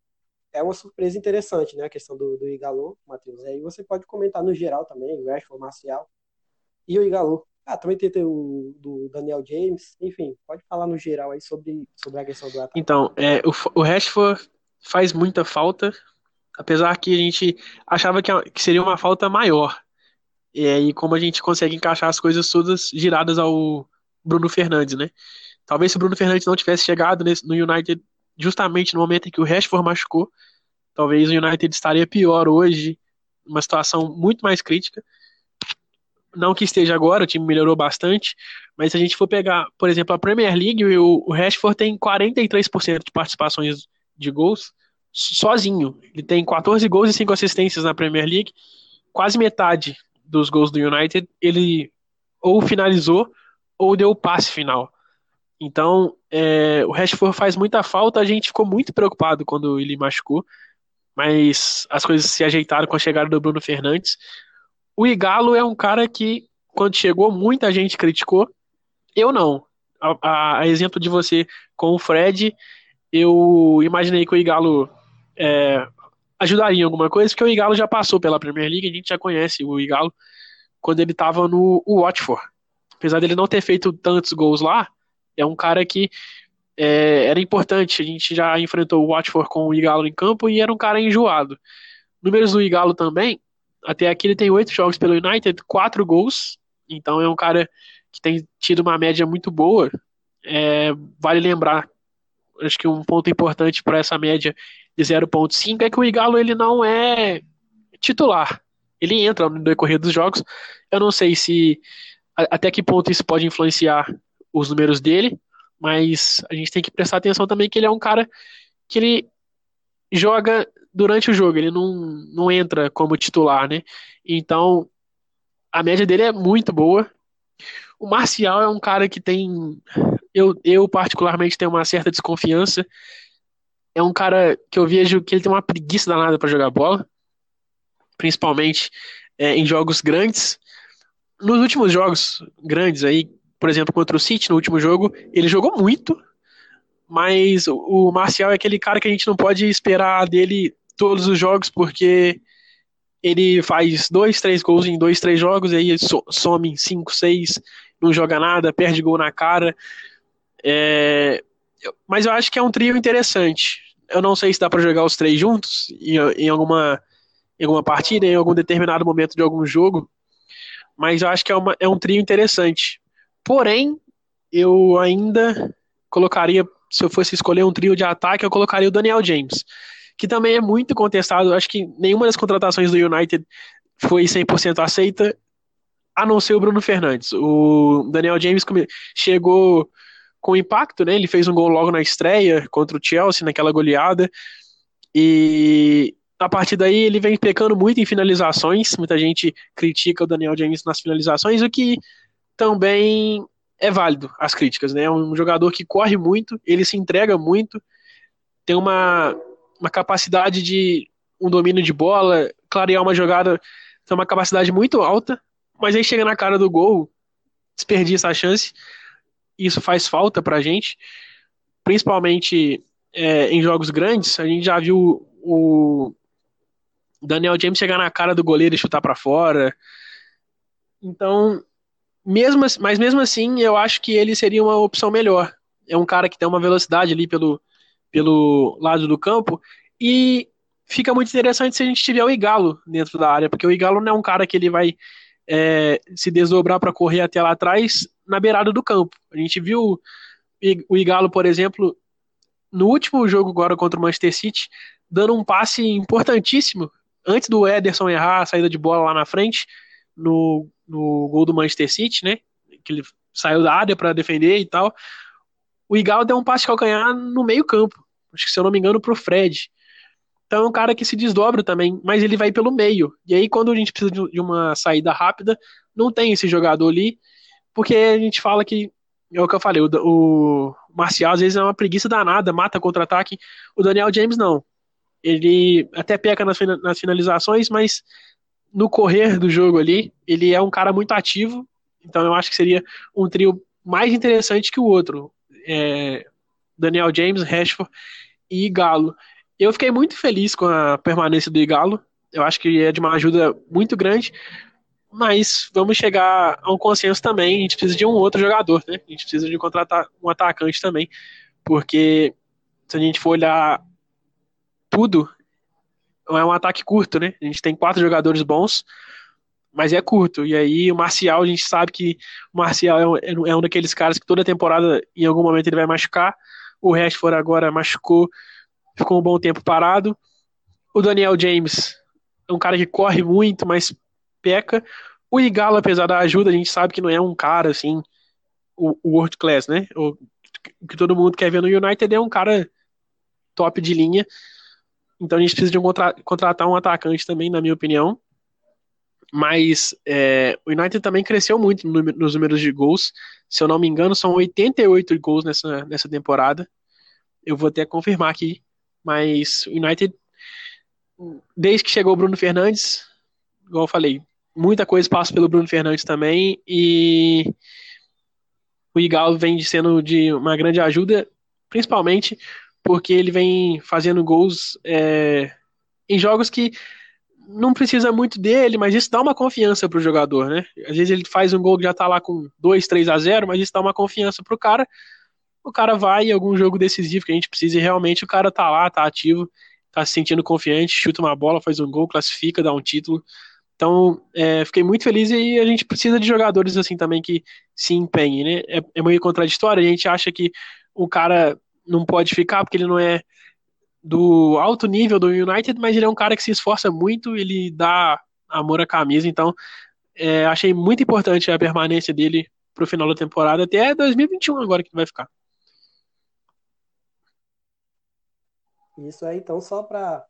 é uma surpresa interessante, né? A questão do, do Matheus. Aí você pode comentar no geral também, o Rashford, Marcial e o Igalo. Ah, também tem, tem o do Daniel James. Enfim, pode falar no geral aí sobre, sobre a questão do ataque. Então, é, o, o Rashford faz muita falta, apesar que a gente achava que, seria uma falta maior. E aí, como a gente consegue encaixar as coisas todas giradas ao Bruno Fernandes, né? Talvez se o Bruno Fernandes não tivesse chegado no United justamente no momento em que o Rashford machucou, talvez o United estaria pior hoje, uma situação muito mais crítica. Não que esteja agora, o time melhorou bastante, mas se a gente for pegar, por exemplo, a Premier League, o, o Rashford tem 43% de participações de gols sozinho. Ele tem 14 gols e 5 assistências na Premier League. Quase metade dos gols do United ele ou finalizou ou deu o passe final. Então, é, o Rashford faz muita falta, a gente ficou muito preocupado quando ele machucou, mas as coisas se ajeitaram com a chegada do Bruno Fernandes. O Igalo é um cara que, quando chegou, muita gente criticou, eu não. A, a, a exemplo de você com o Fred, eu imaginei que o Igalo é, ajudaria em alguma coisa, porque o Igalo já passou pela Premier League, a gente já conhece o Igalo quando ele estava no Watford. Apesar dele não ter feito tantos gols lá, é um cara que é, era importante. A gente já enfrentou o Watford com o Igalo em campo e era um cara enjoado. Números do Igalo também. Até aqui ele tem oito jogos pelo United, quatro gols. Então é um cara que tem tido uma média muito boa. É, vale lembrar, acho que um ponto importante para essa média de 0.5 é que o Igalo ele não é titular. Ele entra no decorrer dos jogos. Eu não sei se até que ponto isso pode influenciar os números dele, mas a gente tem que prestar atenção também que ele é um cara que ele joga durante o jogo, ele não, não entra como titular, né? Então, a média dele é muito boa. O Marcial é um cara que tem. Eu, eu, particularmente, tenho uma certa desconfiança. É um cara que eu vejo que ele tem uma preguiça danada para jogar bola, principalmente é, em jogos grandes. Nos últimos jogos grandes aí, por exemplo, contra o City no último jogo, ele jogou muito, mas o Marcial é aquele cara que a gente não pode esperar dele todos os jogos, porque ele faz dois, três gols em dois, três jogos, e aí some em cinco, seis, não joga nada, perde gol na cara. É, mas eu acho que é um trio interessante. Eu não sei se dá para jogar os três juntos em, em, alguma, em alguma partida, em algum determinado momento de algum jogo, mas eu acho que é, uma, é um trio interessante. Porém, eu ainda colocaria, se eu fosse escolher um trio de ataque, eu colocaria o Daniel James, que também é muito contestado. Acho que nenhuma das contratações do United foi 100% aceita, a não ser o Bruno Fernandes. O Daniel James chegou com impacto, né? Ele fez um gol logo na estreia contra o Chelsea, naquela goleada. E a partir daí ele vem pecando muito em finalizações. Muita gente critica o Daniel James nas finalizações, o que também é válido as críticas, né? É um jogador que corre muito, ele se entrega muito, tem uma, uma capacidade de um domínio de bola, clarear uma jogada, tem uma capacidade muito alta, mas aí chega na cara do gol, desperdiça a chance. Isso faz falta pra gente, principalmente é, em jogos grandes. A gente já viu o, Daniel James chegar na cara do goleiro e chutar para fora. Então, mesmo, mas mesmo assim, eu acho que ele seria uma opção melhor. É um cara que tem uma velocidade ali pelo, pelo lado do campo e fica muito interessante se a gente tiver o Igalo dentro da área, porque o Igalo não é um cara que ele vai é, se desdobrar para correr até lá atrás na beirada do campo. A gente viu o Igalo, por exemplo, no último jogo agora contra o Manchester City, dando um passe importantíssimo antes do Ederson errar a saída de bola lá na frente, no, no gol do Manchester City, né? Que ele saiu da área para defender e tal. O Igalo deu um passe calcanhar no meio-campo. Acho que, se eu não me engano, pro Fred. Então é um cara que se desdobra também, mas ele vai pelo meio. E aí, quando a gente precisa de uma saída rápida, não tem esse jogador ali, porque a gente fala que. É o que eu falei, o, o Marcial às vezes é uma preguiça danada, mata contra-ataque. O Daniel James não. Ele até peca nas, nas finalizações, mas no correr do jogo ali, ele é um cara muito ativo. Então eu acho que seria um trio mais interessante que o outro. É, Daniel James, Rashford e Galo. Eu fiquei muito feliz com a permanência do Galo. Eu acho que é de uma ajuda muito grande. Mas vamos chegar a um consenso também. A gente precisa de um outro jogador, né? A gente precisa de contratar um atacante também. Porque se a gente for olhar tudo, é um ataque curto, né? A gente tem quatro jogadores bons, mas é curto. E aí o Marcial, a gente sabe que o Marcial é um, é um daqueles caras que toda temporada, em algum momento, ele vai machucar. O Rashford agora machucou, ficou um bom tempo parado. O Daniel James é um cara que corre muito, mas peca. O Igalo, apesar da ajuda, a gente sabe que não é um cara assim, o, o world class, né? O, que todo mundo quer ver no United é um cara top de linha. Então a gente precisa de um contra contratar um atacante também, na minha opinião. Mas é, o United também cresceu muito no, nos números de gols. Se eu não me engano, são 88 gols nessa, nessa temporada. Eu vou até confirmar aqui. Mas o United, desde que chegou o Bruno Fernandes, igual eu falei, muita coisa passa pelo Bruno Fernandes também. E o Igalo vem sendo de uma grande ajuda, principalmente porque ele vem fazendo gols é, em jogos que não precisa muito dele, mas isso dá uma confiança pro jogador, né? Às vezes ele faz um gol que já tá lá com 2, 3 a 0, mas isso dá uma confiança pro cara. O cara vai em algum jogo decisivo que a gente precisa e realmente o cara tá lá, tá ativo, tá se sentindo confiante, chuta uma bola, faz um gol, classifica, dá um título. Então, é, fiquei muito feliz e a gente precisa de jogadores assim também que se empenhem, né? É, é meio contraditório, a gente acha que o cara não pode ficar porque ele não é do alto nível do United, mas ele é um cara que se esforça muito, ele dá amor à camisa, então é, achei muito importante a permanência dele pro final da temporada, até 2021 agora que vai ficar. Isso aí, então, só para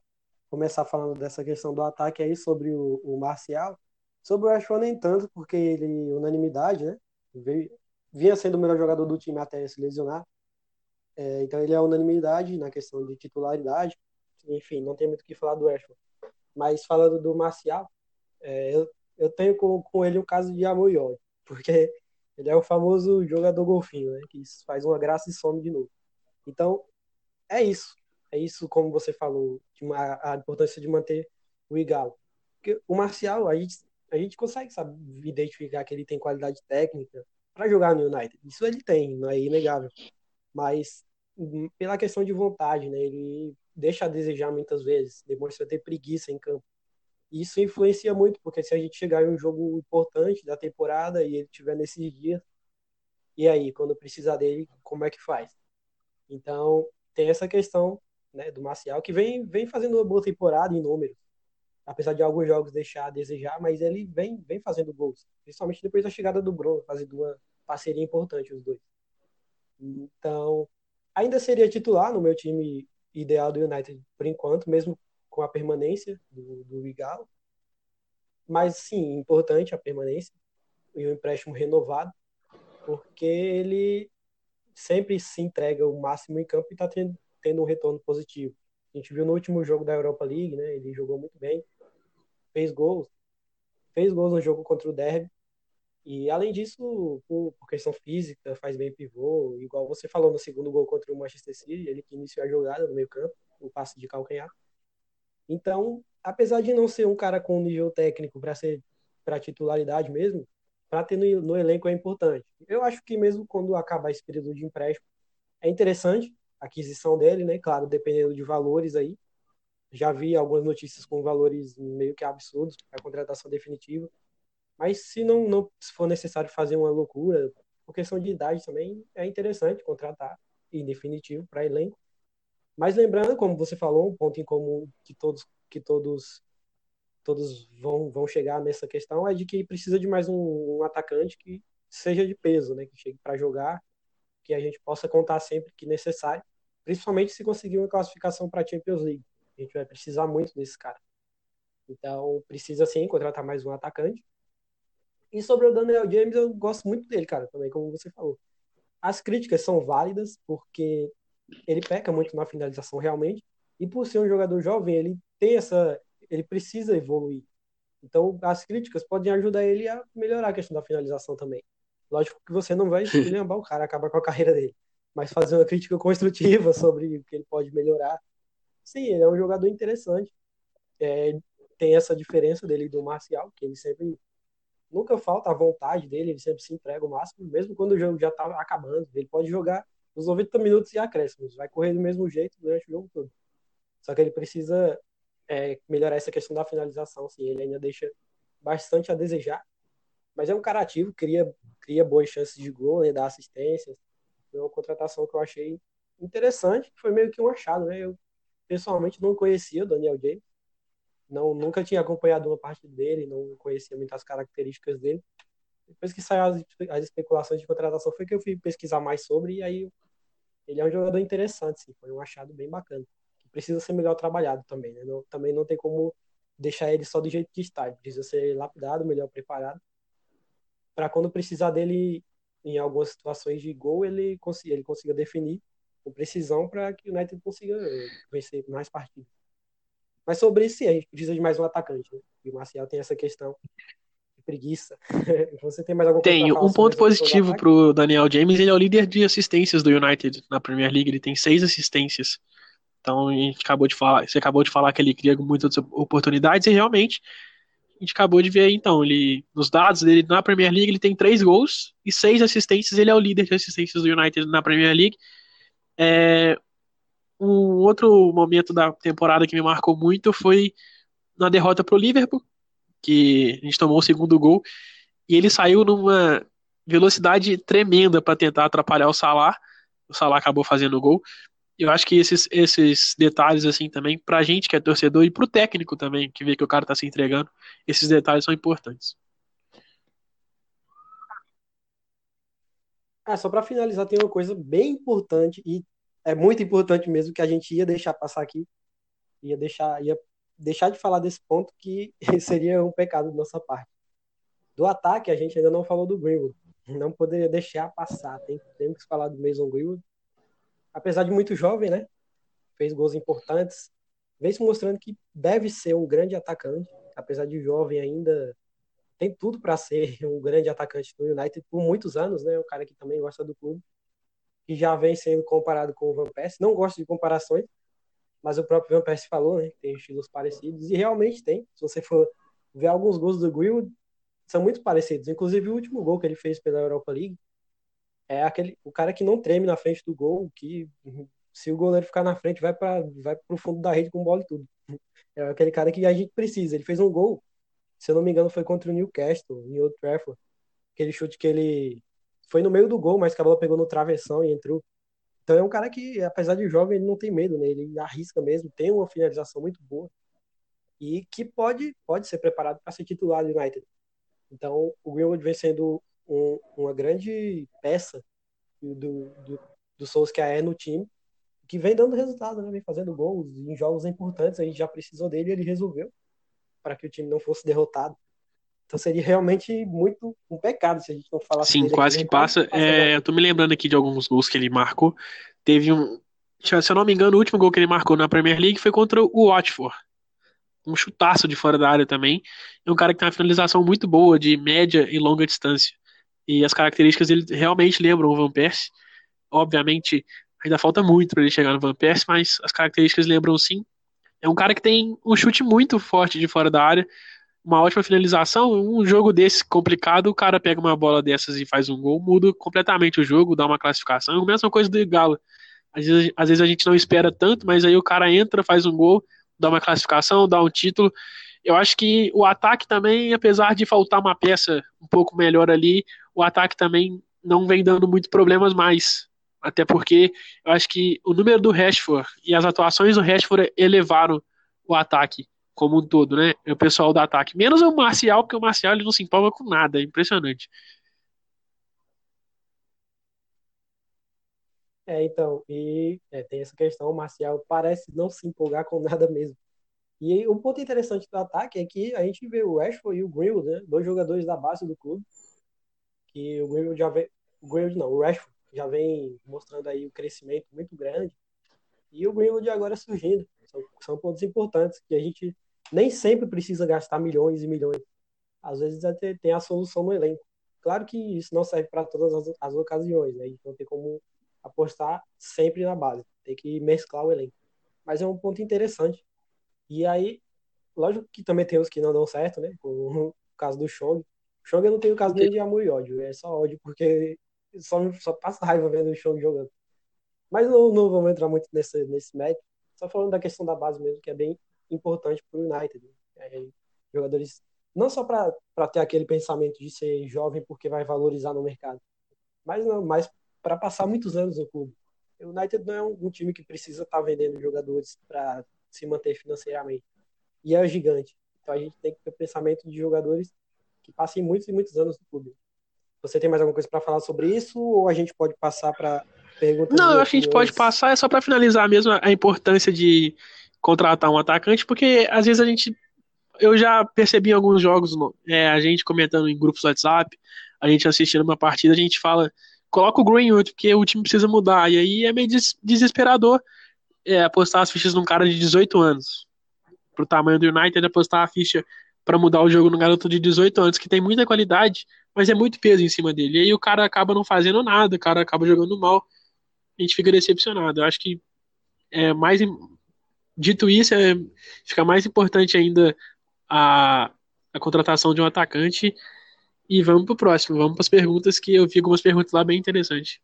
começar falando dessa questão do ataque aí sobre o, o Marcial, sobre o Ashton nem tanto, porque ele, unanimidade, né, veio, vinha sendo o melhor jogador do time até se lesionar, é, então ele é unanimidade na questão de titularidade. Enfim, não tem muito o que falar do Ashford. Mas falando do Marcial, é, eu, eu tenho com, com ele um caso de amor e ódio. Porque ele é o famoso jogador golfinho, né? Que faz uma graça e some de novo. Então, é isso. É isso, como você falou, uma, a importância de manter o Igalo. Porque o Marcial, a gente, a gente consegue sabe, identificar que ele tem qualidade técnica para jogar no United. Isso ele tem, não é inegável. Mas pela questão de vontade, né? Ele deixa a desejar muitas vezes, demonstra ter preguiça em campo. Isso influencia muito, porque se a gente chegar em um jogo importante da temporada e ele tiver nesses dias, e aí, quando precisar dele, como é que faz? Então, tem essa questão né, do Marcial, que vem, vem fazendo uma boa temporada em números, apesar de alguns jogos deixar a desejar, mas ele vem, vem fazendo gols, principalmente depois da chegada do Bruno, fazendo uma parceria importante os dois. Então, ainda seria titular no meu time ideal do United por enquanto, mesmo com a permanência do, do Igalo. Mas sim, importante a permanência e o empréstimo renovado, porque ele sempre se entrega o máximo em campo e está tendo, tendo um retorno positivo. A gente viu no último jogo da Europa League, né? Ele jogou muito bem, fez gols, fez gols no jogo contra o Derby e além disso, por, por, questão física, faz bem pivô, igual você falou no segundo gol contra o Manchester City, ele que iniciou a jogada no meio campo, o passe de calcanhar. Então, apesar de não ser um cara com nível técnico para ser para titularidade mesmo, para ter no, no, elenco é importante. Eu acho que mesmo quando acabar esse período de empréstimo, é interessante aquisição dele, né? Claro, dependendo de valores aí. Já vi algumas notícias com valores meio que absurdos para a contratação definitiva. Mas se não, não se for necessário fazer uma loucura, por questão de idade também, é interessante contratar em definitivo para elenco. Mas lembrando, como você falou, um ponto em comum que todos que todos todos vão, vão chegar nessa questão é de que precisa de mais um, um atacante que seja de peso, né, que chegue para jogar, que a gente possa contar sempre que necessário, principalmente se conseguir uma classificação para a Champions League. A gente vai precisar muito desse cara. Então, precisa sim contratar mais um atacante. E sobre o Daniel James, eu gosto muito dele, cara, também, como você falou. As críticas são válidas, porque ele peca muito na finalização realmente, e por ser um jogador jovem, ele tem essa. Ele precisa evoluir. Então, as críticas podem ajudar ele a melhorar a questão da finalização também. Lógico que você não vai lembrar o cara, acabar com a carreira dele, mas fazer uma crítica construtiva sobre o que ele pode melhorar. Sim, ele é um jogador interessante. É, tem essa diferença dele do Marcial, que ele sempre nunca falta a vontade dele, ele sempre se entrega o máximo, mesmo quando o jogo já está acabando. Ele pode jogar os 90 minutos e acréscimos, vai correr do mesmo jeito durante o jogo todo. Só que ele precisa é, melhorar essa questão da finalização, assim, ele ainda deixa bastante a desejar, mas é um cara ativo, cria, cria boas chances de gol, né, dá assistências. É uma contratação que eu achei interessante, foi meio que um achado, né? Eu pessoalmente não conhecia o Daniel James, não, nunca tinha acompanhado uma parte dele, não conhecia muitas características dele. Depois que saiu as, as especulações de contratação, foi que eu fui pesquisar mais sobre, e aí ele é um jogador interessante, sim, foi um achado bem bacana. Que precisa ser melhor trabalhado também, né? Não, também não tem como deixar ele só do jeito que está, precisa ser lapidado, melhor preparado, para quando precisar dele em algumas situações de gol, ele consiga, ele consiga definir com precisão para que o United consiga vencer mais partidas. Mas sobre isso, sim, a gente precisa de mais um atacante. Né? E o Marcial tem essa questão de preguiça. Você tem mais alguma coisa Tem. Um ponto positivo para o Daniel James, ele é o líder de assistências do United na Premier League. Ele tem seis assistências. Então, a gente acabou de falar, você acabou de falar que ele cria muitas oportunidades e realmente a gente acabou de ver aí, então, ele nos dados dele na Premier League, ele tem três gols e seis assistências, ele é o líder de assistências do United na Premier League. É, um outro momento da temporada que me marcou muito foi na derrota para o Liverpool, que a gente tomou o segundo gol, e ele saiu numa velocidade tremenda para tentar atrapalhar o Salah. O Salah acabou fazendo o gol. Eu acho que esses, esses detalhes, assim, também, pra gente que é torcedor e pro técnico também, que vê que o cara tá se entregando, esses detalhes são importantes. Ah, só para finalizar, tem uma coisa bem importante e é muito importante mesmo que a gente ia deixar passar aqui, ia deixar, ia deixar de falar desse ponto que seria um pecado de nossa parte. Do ataque, a gente ainda não falou do Greenwood. Não poderia deixar passar. Tem, temos que falar do Mason Greenwood. Apesar de muito jovem, né? Fez gols importantes. Vem se mostrando que deve ser um grande atacante. Apesar de jovem ainda, tem tudo para ser um grande atacante do United por muitos anos, né? Um cara que também gosta do clube que já vem sendo comparado com o Van Persie. Não gosto de comparações, mas o próprio Van Persie falou, né, tem estilos parecidos, e realmente tem. Se você for ver alguns gols do Greenwood, são muito parecidos. Inclusive o último gol que ele fez pela Europa League é aquele o cara que não treme na frente do gol, que se o goleiro ficar na frente vai para vai pro fundo da rede com bola e tudo. É aquele cara que a gente precisa. Ele fez um gol, se eu não me engano, foi contra o Newcastle em Old Trafford. Aquele chute que ele foi no meio do gol, mas que a bola pegou no travessão e entrou. Então é um cara que, apesar de jovem, ele não tem medo, né? Ele arrisca mesmo, tem uma finalização muito boa e que pode, pode ser preparado para ser titular do United. Então o Greenwood vem sendo um, uma grande peça do, do, do Solskjaer no time, que vem dando resultado, né? Vem fazendo gols em jogos importantes. A gente já precisou dele e ele resolveu para que o time não fosse derrotado. Então seria realmente muito um pecado se a gente não falasse Sim, quase que passa. É, eu tô me lembrando aqui de alguns gols que ele marcou. Teve um. Se eu não me engano, o último gol que ele marcou na Premier League foi contra o Watford. Um chutaço de fora da área também. É um cara que tem uma finalização muito boa, de média e longa distância. E as características dele realmente lembram o Van Persie. Obviamente, ainda falta muito para ele chegar no Van Persie, mas as características lembram sim. É um cara que tem um chute muito forte de fora da área, uma ótima finalização. Um jogo desse complicado, o cara pega uma bola dessas e faz um gol, muda completamente o jogo, dá uma classificação. A mesma coisa do Galo. Às vezes, às vezes a gente não espera tanto, mas aí o cara entra, faz um gol, dá uma classificação, dá um título. Eu acho que o ataque também, apesar de faltar uma peça um pouco melhor ali, o ataque também não vem dando muito problemas mais. Até porque eu acho que o número do Rashford e as atuações do Rashford elevaram o ataque como um todo, né? O pessoal do ataque. Menos o Marcial, porque o Marcial ele não se empolga com nada, é impressionante. É, então, e é, tem essa questão, o Marcial parece não se empolgar com nada mesmo. E um ponto interessante do ataque é que a gente vê o Rashford e o Greenwood, né? Dois jogadores da base do clube. Que o Greenwood já vem. O Greenwood não, o Rashford já vem mostrando aí um crescimento muito grande. E o Greenwood agora surgindo. São, são pontos importantes que a gente nem sempre precisa gastar milhões e milhões. Às vezes até tem a solução no elenco. Claro que isso não serve para todas as, as ocasiões, né? Tem como apostar sempre na base. Tem que mesclar o elenco. Mas é um ponto interessante. E aí, lógico que também tem os que não dão certo, né? o caso do Chong. O Chong eu não tenho caso nem de amor e ódio. É só ódio porque só, só passa raiva vendo o Chong jogando. Mas não, não vamos entrar muito nesse, nesse mérito. Só falando da questão da base mesmo, que é bem importante para o United. É, jogadores, não só para ter aquele pensamento de ser jovem porque vai valorizar no mercado, mas não, mas para passar muitos anos no clube. O United não é um, um time que precisa estar tá vendendo jogadores para se manter financeiramente. E é gigante. Então a gente tem que ter o pensamento de jogadores que passem muitos e muitos anos no clube. Você tem mais alguma coisa para falar sobre isso ou a gente pode passar para perguntas? Não, eu acho que a gente pode passar, é só para finalizar mesmo a importância de contratar um atacante, porque às vezes a gente. Eu já percebi em alguns jogos, é, a gente comentando em grupos do WhatsApp, a gente assistindo uma partida, a gente fala, coloca o Greenwood, porque o time precisa mudar. E aí é meio desesperador é, apostar as fichas num cara de 18 anos. Pro tamanho do United, apostar a ficha para mudar o jogo num garoto de 18 anos, que tem muita qualidade, mas é muito peso em cima dele. E aí o cara acaba não fazendo nada, o cara acaba jogando mal. A gente fica decepcionado. Eu acho que é mais Dito isso, é, fica mais importante ainda a, a contratação de um atacante. E vamos pro próximo, vamos para as perguntas, que eu vi algumas perguntas lá bem interessantes.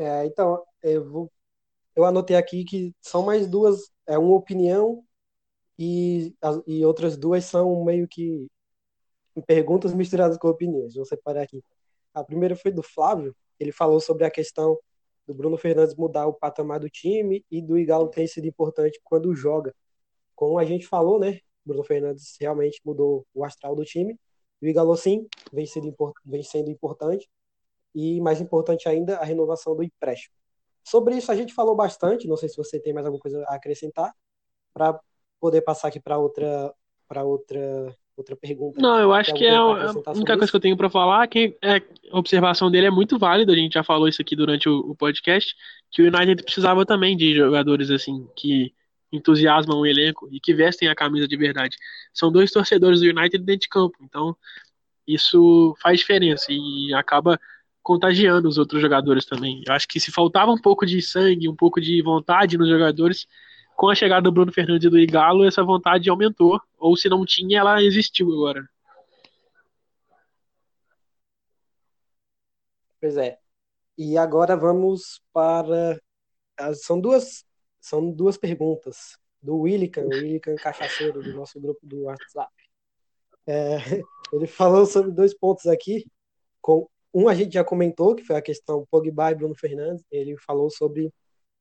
É, então, eu, vou, eu anotei aqui que são mais duas, é uma opinião e, e outras duas são meio que perguntas misturadas com opiniões. Vou separar aqui. A primeira foi do Flávio, ele falou sobre a questão do Bruno Fernandes mudar o patamar do time e do Igalo ter sido importante quando joga. Como a gente falou, né? Bruno Fernandes realmente mudou o astral do time. E o Igalo, sim, vem sendo, vem sendo importante. E mais importante ainda, a renovação do empréstimo. Sobre isso a gente falou bastante. Não sei se você tem mais alguma coisa a acrescentar para poder passar aqui para outra para outra outra pergunta. Não, eu acho que é a única coisa que eu tenho para falar é que é, a observação dele é muito válida, a gente já falou isso aqui durante o, o, podcast, que o United precisava também de jogadores assim que entusiasmam o elenco e que vestem a camisa de verdade. São dois torcedores do United dentro de campo, então isso faz diferença e acaba contagiando os outros jogadores também. Eu acho que se faltava um pouco de sangue, um pouco de vontade nos jogadores, com a chegada do Bruno Fernandes e do Igalo, essa vontade aumentou. Ou se não tinha, ela existiu agora. Pois é. E agora vamos para. São duas, são duas perguntas do Willican, o Willican Cachaceiro, do nosso grupo do WhatsApp. É, ele falou sobre dois pontos aqui. Com, um a gente já comentou, que foi a questão Pogba e Bruno Fernandes. Ele falou sobre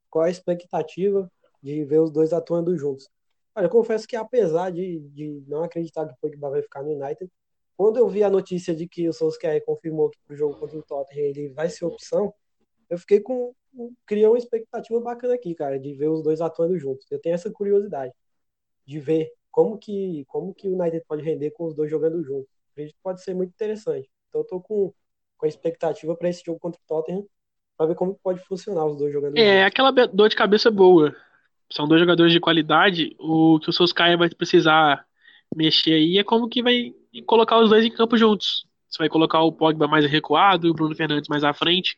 qual a expectativa de ver os dois atuando juntos. Olha, eu confesso que apesar de, de não acreditar que o Pogba vai ficar no United, quando eu vi a notícia de que o Solskjaer confirmou que pro jogo contra o Tottenham ele vai ser opção, eu fiquei com criou uma expectativa bacana aqui, cara, de ver os dois atuando juntos. Eu tenho essa curiosidade de ver como que como que o United pode render com os dois jogando juntos. Acredito que pode ser muito interessante. Então eu tô com, com a expectativa para esse jogo contra o Tottenham para ver como pode funcionar os dois jogando é. É, aquela dor de cabeça boa são dois jogadores de qualidade, o que o Solskjaer vai precisar mexer aí é como que vai colocar os dois em campo juntos. Você vai colocar o Pogba mais recuado e o Bruno Fernandes mais à frente,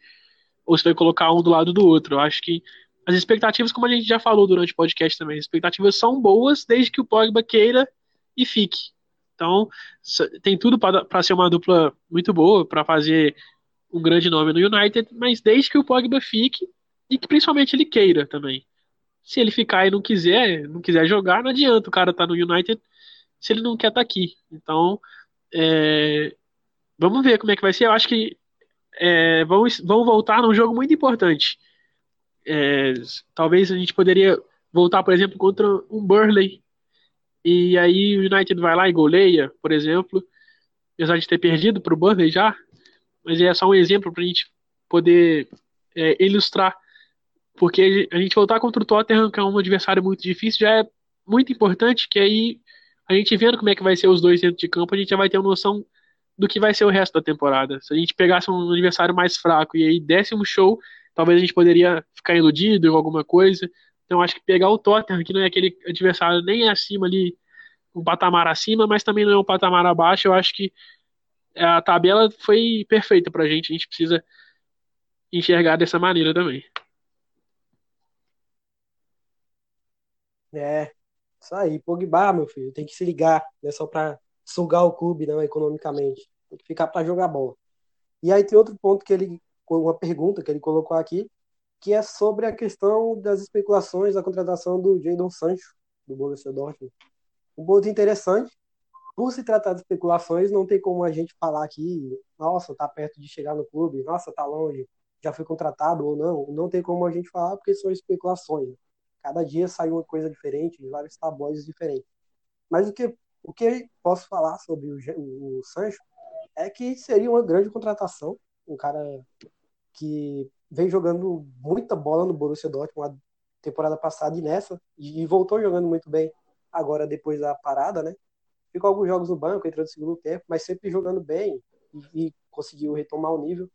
ou você vai colocar um do lado do outro. Eu acho que as expectativas, como a gente já falou durante o podcast também, as expectativas são boas desde que o Pogba queira e fique. Então, tem tudo para ser uma dupla muito boa, para fazer um grande nome no United, mas desde que o Pogba fique e que principalmente ele queira também. Se ele ficar e não quiser, não quiser jogar, não adianta o cara estar tá no United se ele não quer estar tá aqui. Então, é, vamos ver como é que vai ser. Eu acho que é, vão, vão voltar num jogo muito importante. É, talvez a gente poderia voltar, por exemplo, contra um Burley. E aí o United vai lá e goleia, por exemplo. Apesar de ter perdido para o Burley já. Mas é só um exemplo para a gente poder é, ilustrar. Porque a gente voltar contra o Tottenham, que é um adversário muito difícil, já é muito importante. Que aí a gente vendo como é que vai ser os dois dentro de campo, a gente já vai ter uma noção do que vai ser o resto da temporada. Se a gente pegasse um adversário mais fraco e aí desse um show, talvez a gente poderia ficar iludido ou alguma coisa. Então acho que pegar o Tottenham, que não é aquele adversário nem acima ali, um patamar acima, mas também não é um patamar abaixo, eu acho que a tabela foi perfeita pra gente. A gente precisa enxergar dessa maneira também. É, isso aí, Pogba, meu filho, tem que se ligar, não é só pra sugar o clube, não, economicamente. Tem que ficar para jogar bola. E aí tem outro ponto que ele, uma pergunta que ele colocou aqui, que é sobre a questão das especulações da contratação do Jadon Sancho, do Borussia Dortmund. Um ponto interessante, por se tratar de especulações, não tem como a gente falar que, nossa, tá perto de chegar no clube, nossa, tá longe, já foi contratado ou não. Não tem como a gente falar porque são especulações. Cada dia sai uma coisa diferente, vários tabloides diferentes. Mas o que o que posso falar sobre o, o, Sancho é que seria uma grande contratação, um cara que vem jogando muita bola no Borussia Dortmund na temporada passada e nessa, e voltou jogando muito bem agora depois da parada, né? Ficou alguns jogos no banco, entrou no segundo tempo, mas sempre jogando bem e, e conseguiu retomar o nível.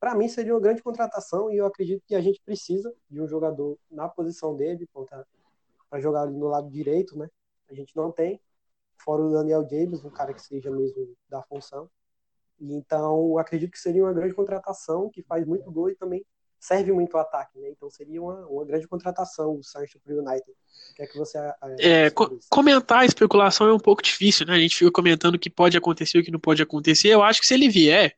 Para mim seria uma grande contratação e eu acredito que a gente precisa de um jogador na posição dele para jogar ali no lado direito, né? A gente não tem fora o Daniel James, um cara que seja mesmo da função. Então, acredito que seria uma grande contratação, que faz muito gol e também serve muito ao ataque, né? Então seria uma, uma grande contratação o Sancho para o United. O que é que você é, co comentar a especulação é um pouco difícil, né? A gente fica comentando o que pode acontecer e o que não pode acontecer. Eu acho que se ele vier,